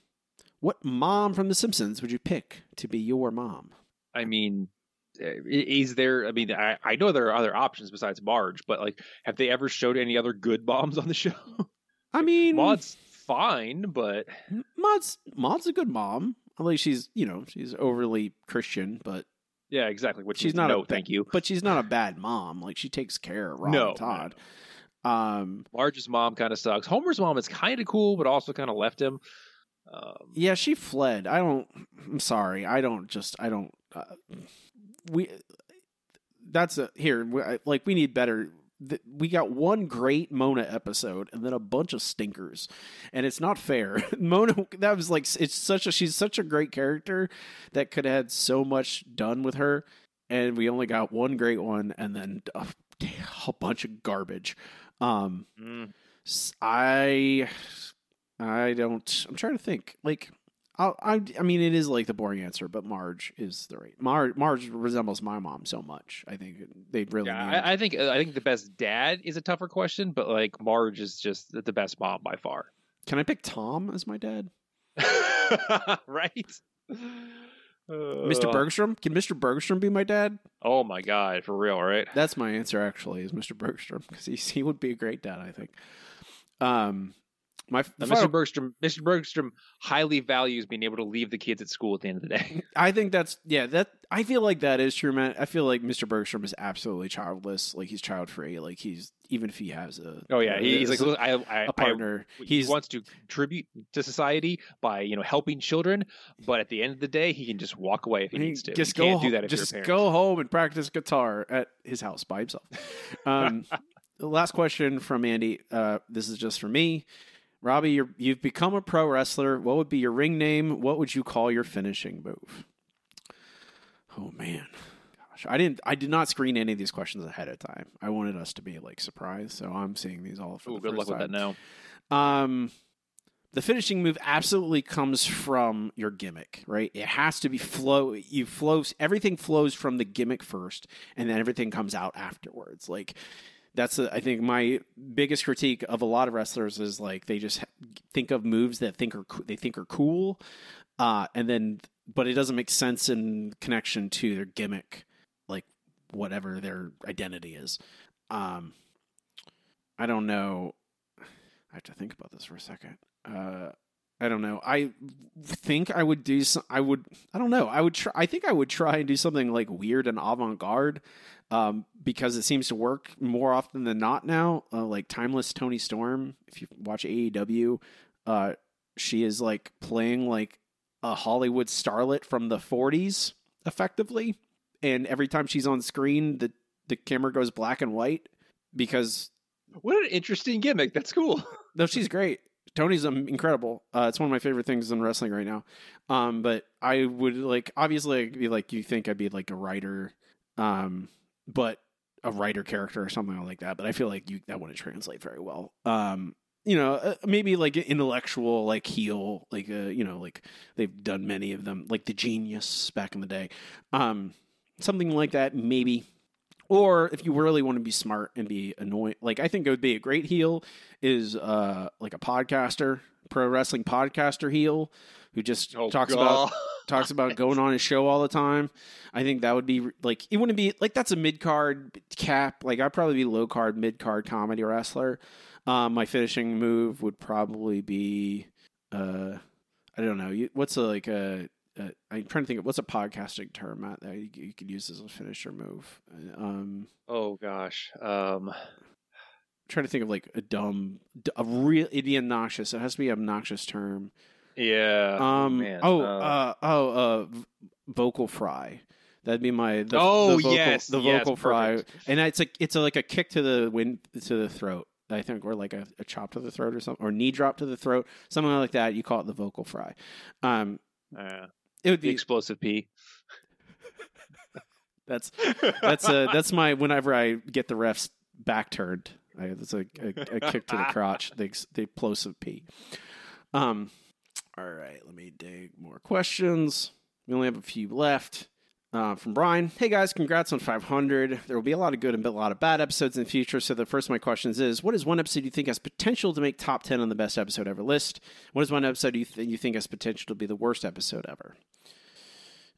A: what mom from The Simpsons would you pick to be your mom?
B: I mean, uh, is there? I mean, I, I know there are other options besides Marge, but like, have they ever showed any other good moms on the show?
A: I mean,
B: Maud's fine, but
A: Maud's Maud's a good mom. At least she's you know she's overly Christian, but
B: yeah, exactly. Which
A: she's not
B: no,
A: a
B: thank you.
A: But she's not a bad mom. Like she takes care of Rob
B: No,
A: and
B: no,
A: Todd. Um,
B: Marge's mom kind of sucks. Homer's mom is kind of cool, but also kind of left him. Um,
A: yeah, she fled. I don't. I'm sorry. I don't just. I don't. Uh, we. That's a here. we- Like we need better. Th- We got one great Mona episode and then a bunch of stinkers, and it's not fair. Mona, that was like it's such a she's such a great character that could have had so much done with her, and we only got one great one and then a, a bunch of garbage. Um,
B: mm,
A: I I don't. I'm trying to think. Like, I I I mean, it is like the boring answer, but Marge is the right. Marge Marge resembles my mom so much. I think they really.
B: yeah, I, I think I think the best dad is a tougher question, but like Marge is just the best mom by far.
A: Can I pick Tom as my dad?
B: right?
A: Mr.
B: Uh,
A: Bergstrom? Can Mr. Bergstrom be my dad?
B: Oh my god, for real, right?
A: That's my answer. Actually, is Mr. Bergstrom because he he would be a great dad. I think. Um, my
B: Now,
A: final-
B: Mr. Bergstrom, Mr. Bergstrom highly values being able to leave the kids at school at the end of the day.
A: I think that's yeah. That I feel like that is true, man. I feel like Mr. Bergstrom is absolutely childless. Like he's child free. Like he's even if he has a
B: Oh yeah, he- he's like,
A: a,
B: I, I,
A: a partner.
B: I, he wants to contribute to society by you know helping children, but at the end of the day, he can just walk away if he,
A: he
B: needs to.
A: just
B: you can't
A: go
B: do that if
A: just
B: you're a
A: go home and practice guitar at his house by himself. Um, the last question from Andy. Uh, this is just for me. Robbie, you're, you've become a pro wrestler. What would be your ring name? What would you call your finishing move? Oh man, gosh, I didn't. I did not screen any of these questions ahead of time. I wanted us to be like surprised, so I'm seeing these all for
B: Ooh,
A: the
B: good luck
A: first
B: with that
A: time.
B: now.
A: Um, the finishing move absolutely comes from your gimmick, right? It has to be flow. You flows Everything flows from the gimmick first, and then everything comes out afterwards. Like that's I think my biggest critique of a lot of wrestlers is like they just think of moves that think are they think are cool, uh, and then but it doesn't make sense in connection to their gimmick, like whatever their identity is. Um, I don't know. I have to think about this for a second. Uh, I don't know. I think I would do some. I would. I don't know. I would try. I think I would try and do something like weird and avant garde, um, because it seems to work more often than not now. Uh, like timeless Toni Storm. If you watch AEW, uh, she is like playing like a Hollywood starlet from the '40s, effectively. And every time she's on screen, the the camera goes black and white because
B: What an interesting gimmick. That's cool.
A: no, she's great. Toni's um, incredible. Uh, it's one of my favorite things in wrestling right now. Um, but I would like obviously I'd be like you think I'd be like a writer, um, but a writer character or something like that. But I feel like you that wouldn't translate very well. Um, you know, uh, maybe like intellectual like heel, like uh, you know, like they've done many of them, like the Genius back in the day. Um, something like that, maybe. Or if you really want to be smart and be annoying, like I think it would be a great heel is uh like a podcaster, pro wrestling podcaster heel who just
B: Oh,
A: talks about talks about going on his show all the time. I think that would be like it wouldn't be like that's a mid card cap. Like I'd probably be low card, mid card comedy wrestler. Um, my finishing move would probably be uh I don't know. You, what's a, like a, a I'm trying to think of what's a podcasting term Matt, that you, you could use as a finisher move. Um,
B: Oh gosh. Um,
A: trying to think of like a dumb, a real, it'd obnoxious. It has to be an obnoxious term.
B: yeah.
A: Um.
B: man.
A: Oh.
B: Uh,
A: Uh. Oh. Uh. Vocal fry. That'd be my. The,
B: Oh,
A: the vocal,
B: yes,
A: The
B: yes,
A: vocal fry,
B: perfect.
A: and it's a it's a, like a kick to the wind to the throat. I think, or like a, a chop to the throat or something, or knee drop to the throat, something like that. You call it the vocal fry. Um.
B: uh,
A: It would
B: the
A: be
B: explosive P.
A: that's that's uh that's my whenever I get the refs back turned. I, that's a, a, a kick to the crotch. The ex- the plosive P. Um. All right, let me dig more questions. We only have a few left. Uh, from Brian, hey guys, congrats on 500. There will be a lot of good and a lot of bad episodes in the future. So the first of my questions is, what is one episode you think has potential to make top 10 on the best episode ever list? What is one episode you, th- you think has potential to be the worst episode ever?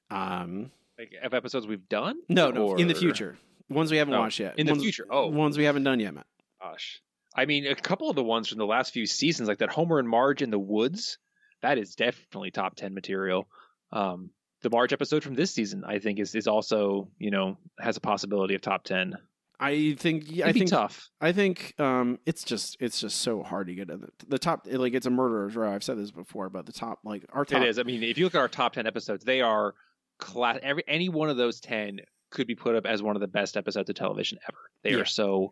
A: Um,
B: Like of episodes we've done?
A: no, no, in the future. Ones we haven't
B: Oh,
A: watched yet.
B: in the
A: Ones-
B: future. Oh.
A: Ones we haven't done yet, Matt.
B: Gosh. I mean, a couple of the ones from the last few seasons, like that Homer and Marge in the woods, that is definitely top ten material. Um, the Marge episode from this season, I think, is is also you know has a possibility of top ten.
A: I think
B: It'd
A: I
B: be
A: think
B: tough.
A: I think um, it's just it's just so hard to get in the, the top. Like it's a murderer's row. I've said this before, but the top like our top
B: It is. I mean, if you look at our top ten episodes, they are class. Every any one of those ten could be put up as one of the best episodes of television ever. They
A: Yeah.
B: are so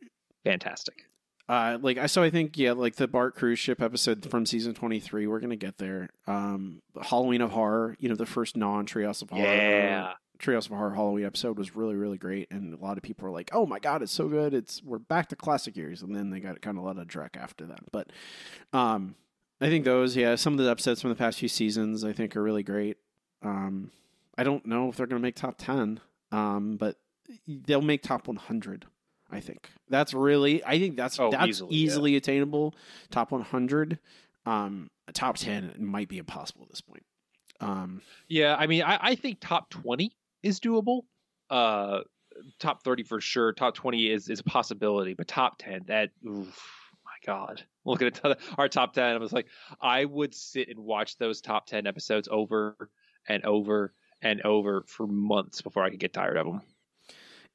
B: fantastic.
A: Uh, like I so I think yeah, like the Bart cruise ship episode from season twenty three, we're gonna get there. Um, Halloween of Horror, you know, the first non Treehouse of Horror,
B: Yeah.
A: Treehouse of Horror Halloween episode was really really great, and a lot of people were like, "Oh my god, it's so good! It's we're back to classic years," and then they got kind of a lot of Drek after that. But, um, I think those yeah, some of the episodes from the past few seasons I think are really great. Um, I don't know if they're gonna make top ten, um, but they'll make top one hundred. I think that's really. I think that's
B: Oh,
A: that's
B: easily,
A: easily,
B: yeah.
A: attainable. Top 100, um, top 10 might be impossible at this point. Um,
B: Yeah, I mean, I, I think top twenty is doable. Uh, top thirty for sure. Top twenty is is a possibility, but top ten, that oof, my god, looking at our top ten, I was like, I would sit and watch those top ten episodes over and over and over for months before I could get tired of them.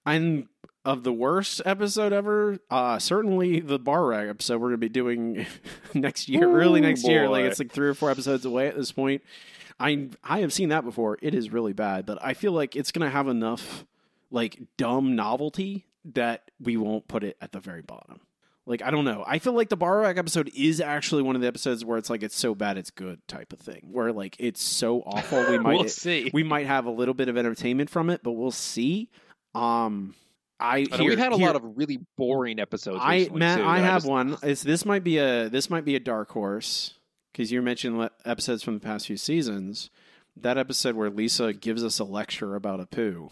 A: and of the worst episode ever, uh, certainly the bar rag episode we're gonna be doing next year, early
B: Ooh,
A: next year. Like it's like three or four episodes away at this point. I I have seen that before. It is really bad, but I feel like it's gonna have enough like dumb novelty that we won't put it at the very bottom. Like I don't know. I feel like the bar rack episode is actually one of the episodes where it's like it's so bad it's good type of thing. Where like it's so awful we might
B: we'll see.
A: we might have a little bit of entertainment from it, but we'll see. Um, I,
B: I
A: here-
B: we've had a
A: here-
B: lot of really boring episodes.
A: I Matt,
B: too,
A: I have
B: just-
A: one. It's this might be a this might be a dark horse because you mentioned le- episodes from the past few seasons. That episode where Lisa gives us a lecture about Apu.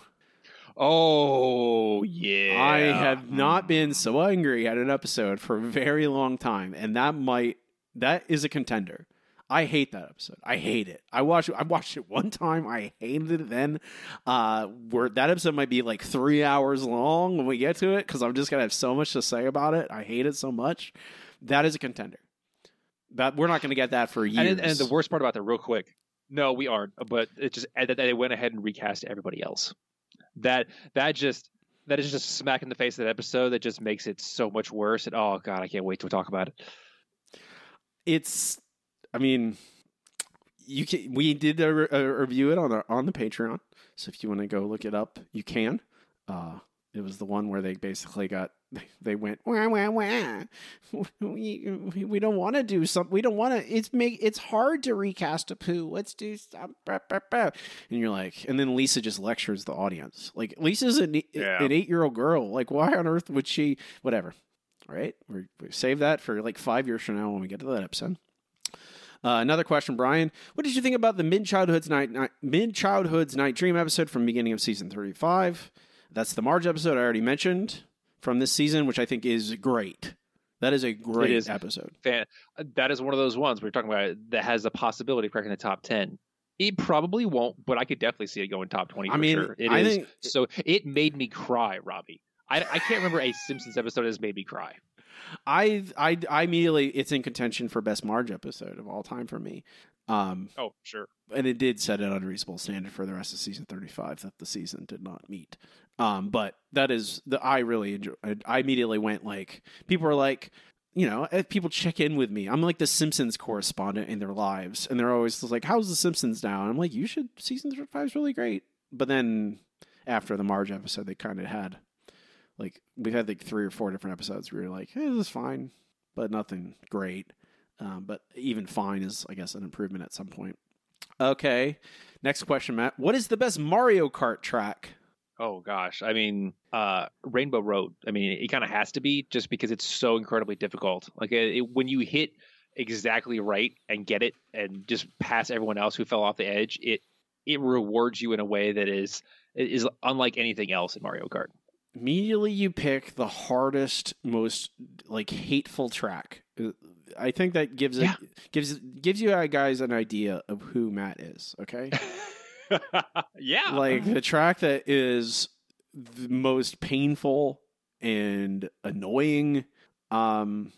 B: Oh yeah,
A: I have not been so angry at an episode for a very long time, and that might that is a contender. I hate that episode. I hate it. I watched I watched it one time. I hated it then. Uh, where that episode might be like three hours long when we get to it because I'm just gonna have so much to say about it. I hate it so much. That is a contender. That we're not gonna get that for years.
B: And, and the worst part about that, real quick, no, we aren't. But it just that they went ahead and recast everybody else. That that just that is just a smack in the face of that episode that just makes it so much worse. And oh god, I can't wait to talk about it.
A: it's i mean you can we did a, a review it on our on the patreon. So if you want to go look it up you can. Uh it was the one where they basically got they went wah, wah, wah. We, we don't want to do something we don't want to it's make it's hard to recast Apu. Let's do some and you're like and then lisa just lectures the audience. Like lisa's an,
B: Yeah.
A: an eight year old girl. Like why on earth would she whatever all right we save that for like five years from now when we get to that episode uh, another question, Brian. What did you think about the mid childhood's night, night mid childhood's night dream episode from beginning of season thirty five? That's the Marge episode I already mentioned from this season, which I think is great. That is a great
B: is.
A: episode.
B: Fan, that is one of those ones we're talking about that has the possibility of cracking the top ten. It probably won't, but I could definitely see it going top twenty.
A: I mean,
B: sure. It
A: I
B: is-
A: think
B: so. It made me cry, Robbie. I, I can't remember a Simpsons episode that has made me cry.
A: I, I I immediately it's in contention for best Marge episode of all time for me. Um,
B: Oh, sure.
A: and it did set an unreasonable standard for the rest of season 35 that the season did not meet. Um, but that is the I really enjoy. I, I immediately went like people are like, you know, if people check in with me. I'm like the Simpsons correspondent in their lives, and they're always like, "How's the Simpsons now?" And I'm like, "You should season 35 is really great." But then after the Marge episode, they kind of had like we've had like three or four different episodes where you're like, hey, "This is fine," but nothing great. Um, but even fine is, I guess, an improvement at some point. Okay. Next question, Matt. What is the best Mario Kart track?
B: Oh gosh, I mean, uh, Rainbow Road. I mean, it kind of has to be just because it's so incredibly difficult. Like it, it- when you hit exactly right and get it, and just pass everyone else who fell off the edge, it it rewards you in a way that is is unlike anything else in Mario Kart.
A: Immediately, you pick the hardest, most like hateful track. Uh, I think that gives it
B: Yeah.
A: gives gives you guys an idea of who Matt is. Okay,
B: yeah,
A: like the track that is the most painful and annoying. Um,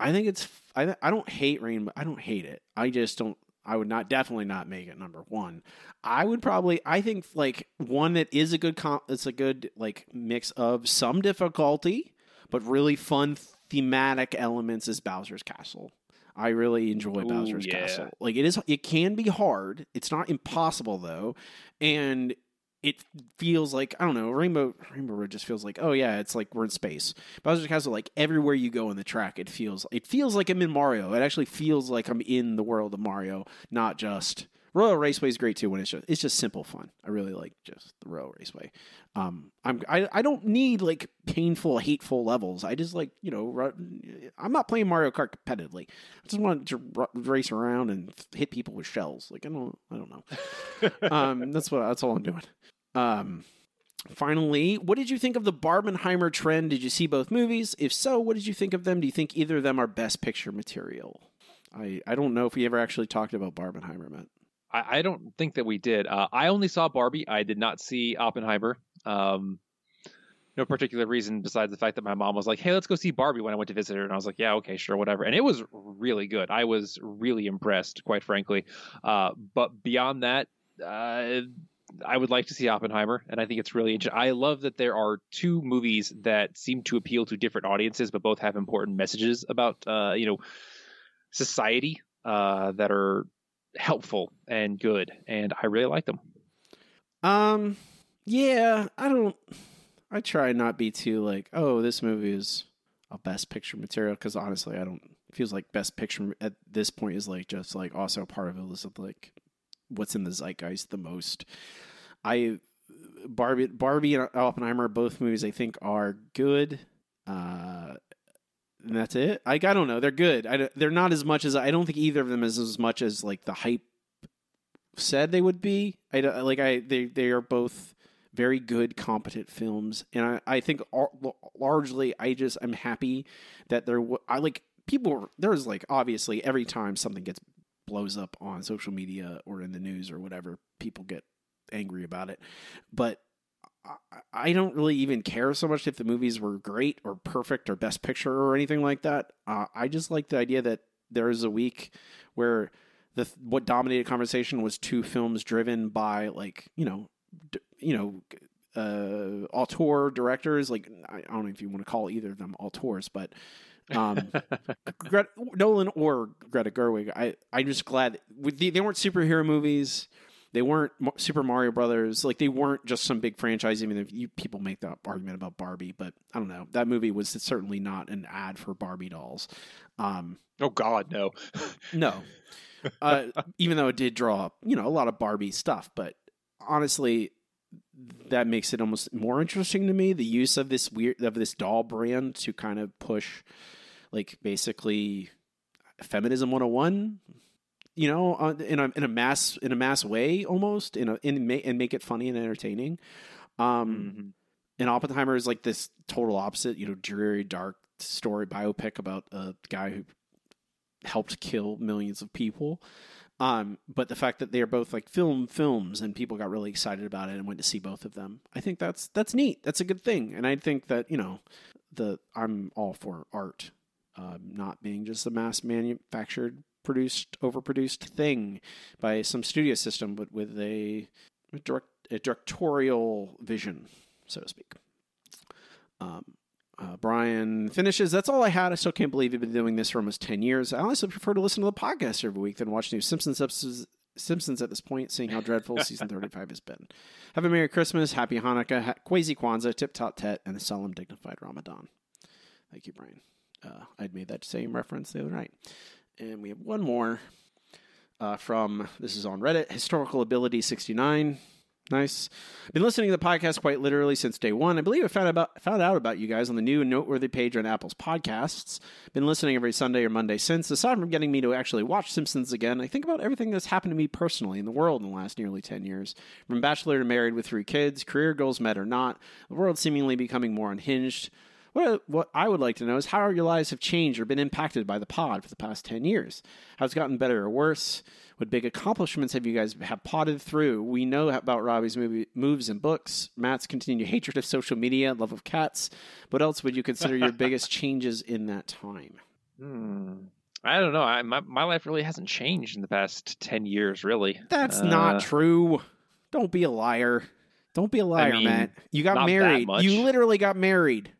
A: I think it's I I don't hate Rainbow. I don't hate it. I just don't. I would not definitely not make it number one. I would probably. I think like one that is a good comp. It's a good like mix of some difficulty, but really fun thematic elements is Bowser's Castle. I really enjoy
B: Ooh,
A: Bowser's
B: yeah.
A: Castle. Like it is, it can be hard. It's not impossible though, and it feels like I don't know. Rainbow Rainbow Road just feels like oh yeah, it's like we're in space. Bowser's Castle, like everywhere you go in the track, it feels it feels like I'm in Mario. It actually feels like I'm in the world of Mario, not just. Royal Raceway is great too when it's just it's just simple fun. I really like just the Royal Raceway. Um, I'm I, I don't need like painful, hateful levels. I just like you know ru- I'm not playing Mario Kart competitively. I just want to r- race around and hit people with shells. Like I don't I don't know. um, that's what that's all I'm doing. Um, finally, what did you think of the Barbenheimer trend? Did you see both movies? If so, what did you think of them? Do you think either of them are Best Picture material? I I don't know if we ever actually talked about Barbenheimer, Matt.
B: I, I don't think that we did. Uh, I only saw Barbie. I did not see Oppenheimer. Um, no particular reason besides the fact that my mom was like, "Hey, let's go see Barbie." When I went to visit her, and I was like, "Yeah, okay, sure, whatever." And it was really good. I was really impressed, quite frankly. Uh, but beyond that, uh, I would like to see Oppenheimer, and I think it's really interesting. I love that there are two movies that seem to appeal to different audiences, but both have important messages about, uh, you know, society uh, that are helpful and good, and I really like them.
A: Um, yeah, I don't. I try not be too like, oh, this movie is a best picture material because honestly, I don't. Feels like best picture at this point is like just like also part of it is like what's in the zeitgeist the most. I Barbie, Barbie and Oppenheimer, both movies I think are good. Uh, and that's it. Like I don't know, they're good. I, they're not as much as I don't think either of them is as much as like the hype said they would be. I like I they they are both very good, competent films, and I I think ar- largely I just I'm happy that there I like people. There's like obviously every time something gets blows up on social media or in the news or whatever, people get angry about it, but. I- don't really even care so much if the movies were great or perfect or best picture or anything like that. Uh, I just like the idea that there is a week where the what dominated conversation was two films driven by like you know d- you know uh auteur directors like I don't know if you want to call either of them auteurs but um Gret- Nolan or Greta Gerwig I I'm just glad with the, they weren't superhero movies they weren't Super Mario Brothers like they weren't just some big franchise even if you people make that argument about Barbie but I don't know that movie was certainly not an ad for Barbie dolls um
B: oh God, no.
A: no. Uh, even though it did draw you know, a lot of Barbie stuff, but honestly, that makes it almost more interesting to me. The use of this weird of this doll brand to kind of push, like basically, feminism one hundred and one. You know, uh, in a in a mass in a mass way, almost in a in and make it funny and entertaining. Um,
B: Mhm.
A: and Oppenheimer is like this total opposite, you know, dreary, dark story biopic about a guy who helped kill millions of people. Um, but the fact that they are both like film films and people got really excited about it and went to see both of them, I think that's that's neat. That's a good thing, and I think that you know, the I'm all for art, um, not being just a mass manufactured, produced, overproduced thing by some studio system, but with a, direct a directorial vision, so to speak. Um, uh, Brian finishes. That's all I had. I still can't believe you've been doing this for almost 10 years. I honestly prefer to listen to the podcast every week than watch new Simpsons episodes. Simpsons at this point, seeing how dreadful season 35 has been. Have a Merry Christmas, Happy Hanukkah, ha- Quasi Kwanzaa, Tip Top Tet, and a solemn, dignified Ramadan. Thank you, Brian. Uh, I'd made that same reference the other night. And we have one more uh, from, this is on Reddit, Historical Ability 69. Nice. Been listening to the podcast quite literally since day one. I believe I found about found out about you guys on the new and noteworthy page on Apple's podcasts. Been listening every Sunday or Monday since. Aside from getting me to actually watch Simpsons again, I think about everything that's happened to me personally in the world in the last nearly ten years. From bachelor to married with three kids, career goals met or not, the world seemingly becoming more unhinged. What, what I would like to know is how your lives have changed or been impacted by the pod for the past 10 years. How it's gotten better or worse? What big accomplishments have you guys have potted through? We know about Robbie's movie, moves and books, Matt's continued hatred of social media, love of cats. What else would you consider your biggest changes in that time?
B: Hmm. I don't know. I, my my life really hasn't changed in the past ten years. Really,
A: That's
B: Uh,
A: not true. Don't be a liar. Don't be a liar,
B: mean,
A: Matt. You got married. You literally got married.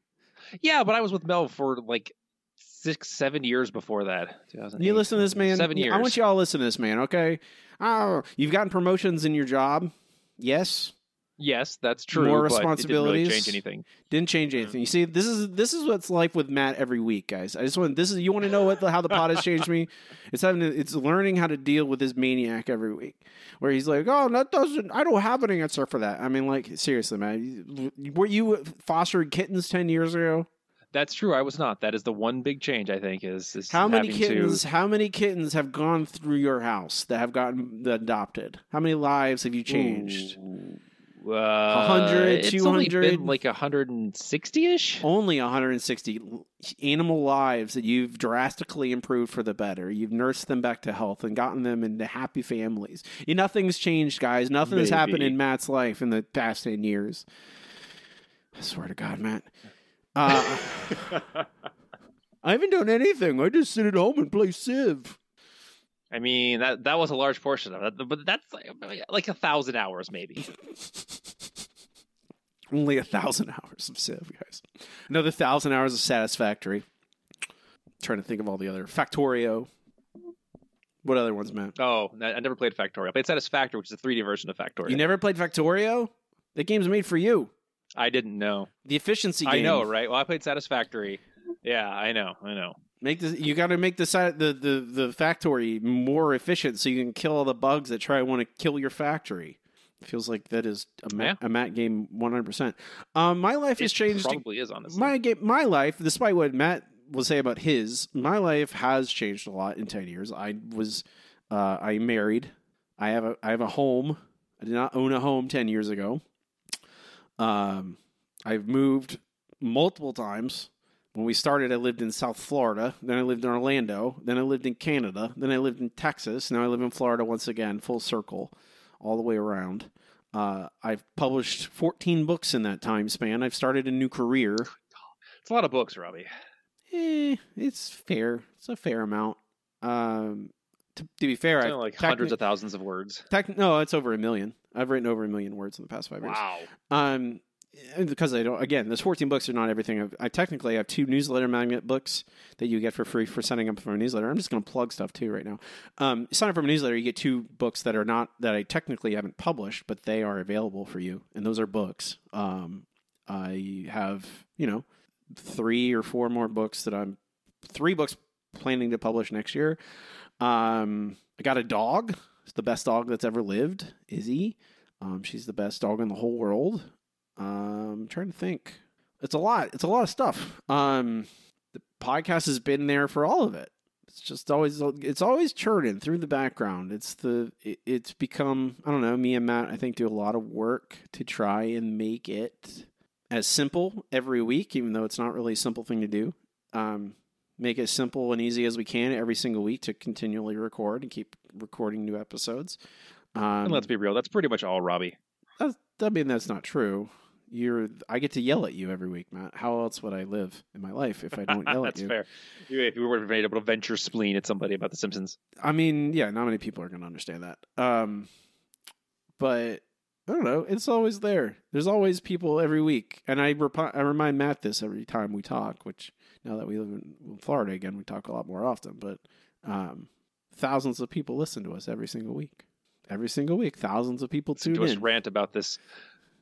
B: Yeah, but I was with Mel for like six, seven years before that.
A: You listen to this man.
B: Seven years.
A: I want you all to listen to this man, okay? Oh, you've gotten promotions in your job. Yes.
B: Yes, that's true.
A: More
B: It didn't
A: responsibilities.
B: really change anything.
A: Didn't change mm-hmm. anything. You see, this is this is what's life with Matt every week, guys. I just want this is you want to know what the, how the pot has changed me. It's having to, it's learning how to deal with this maniac every week, where he's like, "Oh, that doesn't. I don't have an answer for that." I mean, like seriously, man. Were you fostering kittens ten years ago?
B: That's true. I was not. That is the one big change I think is, is
A: How many
B: having to-
A: kittens? How many kittens have gone through your house that have gotten adopted? How many lives have you changed?
B: Ooh, Uh,
A: 100,
B: it's only been like 160 ish.
A: Only 160 animal lives that you've drastically improved for the better. You've nursed them back to health and gotten them into happy families. Yeah, Nothing's changed, guys. Nothing has happened in Matt's life in the past 10 years. I swear to God, Matt. Uh, I haven't done anything. I just sit at home and play Civ.
B: I mean that that was a large portion of it, but that's like, like a thousand hours maybe.
A: Only a thousand hours of Civ, guys. Another thousand hours of Satisfactory. trying to think of all the other Factorio. What other ones, Matt?
B: Oh, I I never played Factorio. I played Satisfactory, which is a 3D version of Factorio.
A: You never played Factorio? That game's made for you.
B: I didn't know.
A: The efficiency game.
B: I know, right? Well, I played Satisfactory. Yeah, I know. I know.
A: Make this. You got to make the, si- the the the factory more efficient so you can kill all the bugs that try to want to kill your factory. Feels like that is a Matt, a Matt game one hundred percent. Um, my life has changed.
B: Probably is honestly.
A: my game, my life, despite what Matt will say about his, my life has changed a lot in ten years. I was, uh, I married. I have a, I have a home. I did not own a home ten years ago. Um, I've moved multiple times. When we started, I lived in South Florida. Then I lived in Orlando. Then I lived in Canada. Then I lived in Texas. Now I live in Florida once again, full circle, all the way around. Uh, I've published 14 books in that time span. I've started a new career.
B: it's a lot of books, Robbie.
A: Eh, it's fair. It's a fair amount. Um, to, to be fair, I
B: only like hundreds of thousands of words.
A: no, it's over a million. I've written over a million words in the past five years.
B: Wow.
A: Um, because I don't, again, those 14 books are not everything. I've, I technically have two newsletter magnet books that you get for free for signing up for a newsletter. I'm just going to plug stuff too right now. Um, sign up for a newsletter, you get two books that are not, that I technically haven't published, but they are available for you. And those are books. Um, I have, you know, three or four more books that I'm, three books planning to publish next year. Um, I got a dog. It's the best dog that's ever lived, Izzy. Um, she's the best dog in the whole world. Um, I'm trying to think. It's a lot. It's a lot of stuff. Um, the podcast has been there for all of it. It's just always it's always churning through the background. It's the it, it's become I don't know. Me and Matt I think do a lot of work to try and make it as simple every week, even though it's not really a simple thing to do. Um, make it as simple and easy as we can every single week to continually record and keep recording new episodes. Um,
B: and let's be real, that's pretty much all Robbie.
A: I mean, that's not true. You're. I get to yell at you every week, Matt. How else would I live in my life if I don't yell at you?
B: that's fair. You- If you were able to venture spleen at somebody about The Simpsons.
A: I mean, yeah, not many people are going to understand that. Um, but I don't know. It's always there. There's always people every week, and I rep- I remind Matt this every time we talk. Which now that we live in Florida again, we talk a lot more often. But um, thousands of people listen to us every single week. Every single week, thousands of people
B: Listen
A: tune
B: to us
A: in.
B: rant about this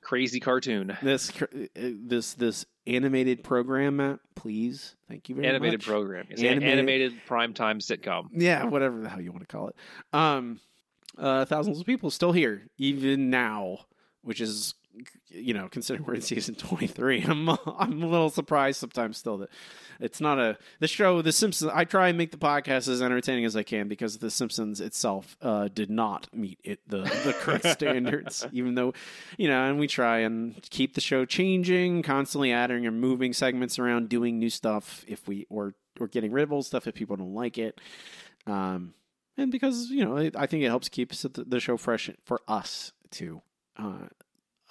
B: crazy cartoon.
A: this uh, this this animated program, Matt. Please, thank you very much.
B: Animated
A: much.
B: program. It's
A: Animated-
B: an animated primetime sitcom.
A: Yeah, whatever the hell you want to call it. Um, uh, thousands of people still here, even now, which is, you know, considering we're in season twenty three. I'm I'm a little surprised sometimes still that it's not a the show. The Simpsons. I try and make the podcast as entertaining as I can because The Simpsons itself uh, did not meet it the the correct standards. Even though, you know, and we try and keep the show changing, constantly adding and moving segments around, doing new stuff if we or or getting rid of old stuff if people don't like it. Um, and because you know, I think it helps keep the the show fresh for us too. Uh,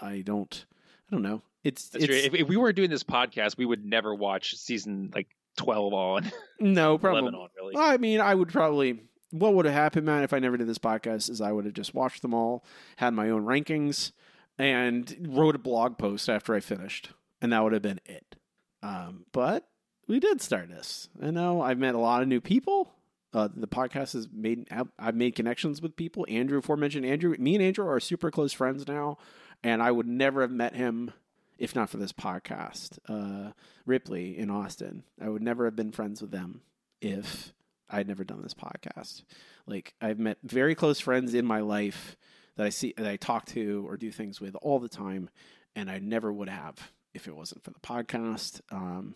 A: I don't, I don't know. It's, it's
B: true. If, if we weren't doing this podcast, we would never watch season like twelve on,
A: No, probably.
B: on, really.
A: I mean, I would probably. What would have happened, man, if I never did this podcast? Is I would have just watched them all, had my own rankings, and wrote a blog post after I finished, and that would have been it. Um, but we did start this. I know I've met a lot of new people. Uh, the podcast has made I've made connections with people. Andrew, aforementioned Andrew, me and Andrew are super close friends now, and I would never have met him if not for this podcast. Uh, Ripley in Austin, I would never have been friends with them if I'd never done this podcast. Like I've met very close friends in my life that I see that I talk to or do things with all the time, and I never would have if it wasn't for the podcast. Um,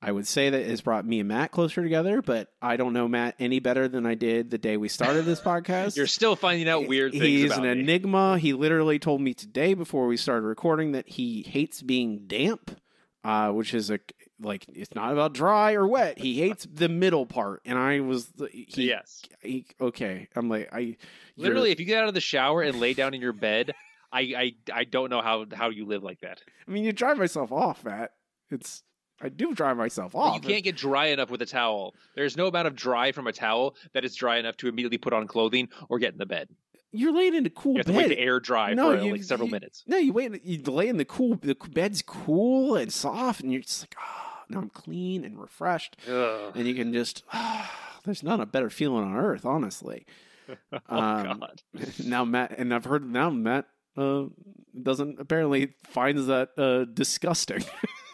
A: I would say that it's brought me and Matt closer together, but I don't know Matt any better than I did the day we started this podcast.
B: You're still finding out weird things.
A: He's an
B: me.
A: enigma. He literally told me today before we started recording that he hates being damp, uh, which is a like it's not about dry or wet. He hates the middle part, and I was he,
B: yes,
A: he, okay. I'm like I
B: literally, if you get out of the shower and lay down in your bed, I I, I don't know how how you live like that.
A: I mean, you drive myself off, Matt. It's I do dry myself off.
B: you can't get dry enough with a towel. There's no amount of dry from a towel that is dry enough to immediately put on clothing or get in the bed.
A: You're laying in a cool
B: You have to
A: bed.
B: wait to air dry
A: No,
B: for
A: you-
B: like several
A: you-
B: minutes.
A: No, you wait. You lay in the cool. The bed's cool and soft, and you're just like, ah, now I'm clean and refreshed.
B: Ugh.
A: and you can just there's not a better feeling on earth honestly
B: Oh
A: Um,
B: God.
A: now matt and i've heard now matt uh, doesn't apparently finds that uh, disgusting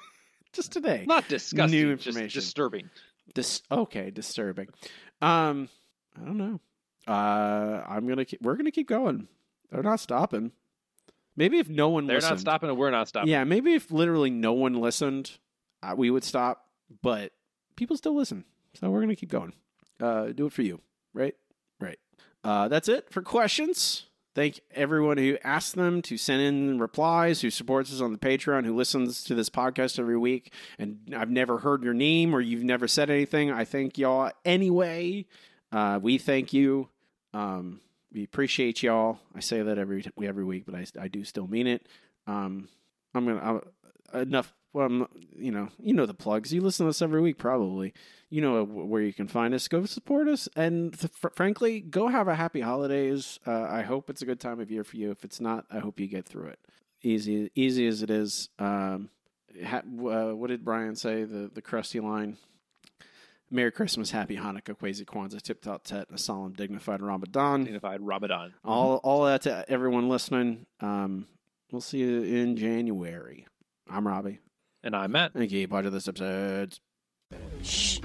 A: just today.
B: Not disgusting.
A: New
B: just
A: information.
B: disturbing.
A: Dis- okay disturbing. Um i don't know. Uh i'm gonna keep we're gonna keep going. They're not stopping. Maybe if no one
B: They're
A: listened.
B: not stopping, and we're not stopping.
A: yeah maybe if literally no one listened uh, we would stop but people still listen. So we're gonna keep going. Uh do it for you. Right? Right. Uh that's it for questions thank everyone who asked them to send in replies who supports us on the patreon who listens to this podcast every week. And i've never heard your name or you've never said anything. I thank y'all anyway. Uh we thank you. Um we appreciate y'all. I say that every every week but i, I do still mean it. Um i'm gonna i enough well I'm, you know you know the plugs you listen to us every week probably you know where you can find us go support us and fr- frankly go have a happy holidays uh, i hope it's a good time of year for you if it's not i hope you get through it easy easy as it is um ha- uh, what did brian say the the Krusty line Merry Christmas, Happy Hanukkah, Kwezi Kwanzaa, Tip Top Tet, a solemn, dignified Ramadan.
B: Dignified Ramadan.
A: All, all that to everyone listening. Um, we'll see you in January. I'm Robbie.
B: And I'm Matt.
A: Thank you. Part of this episode.
C: Shh.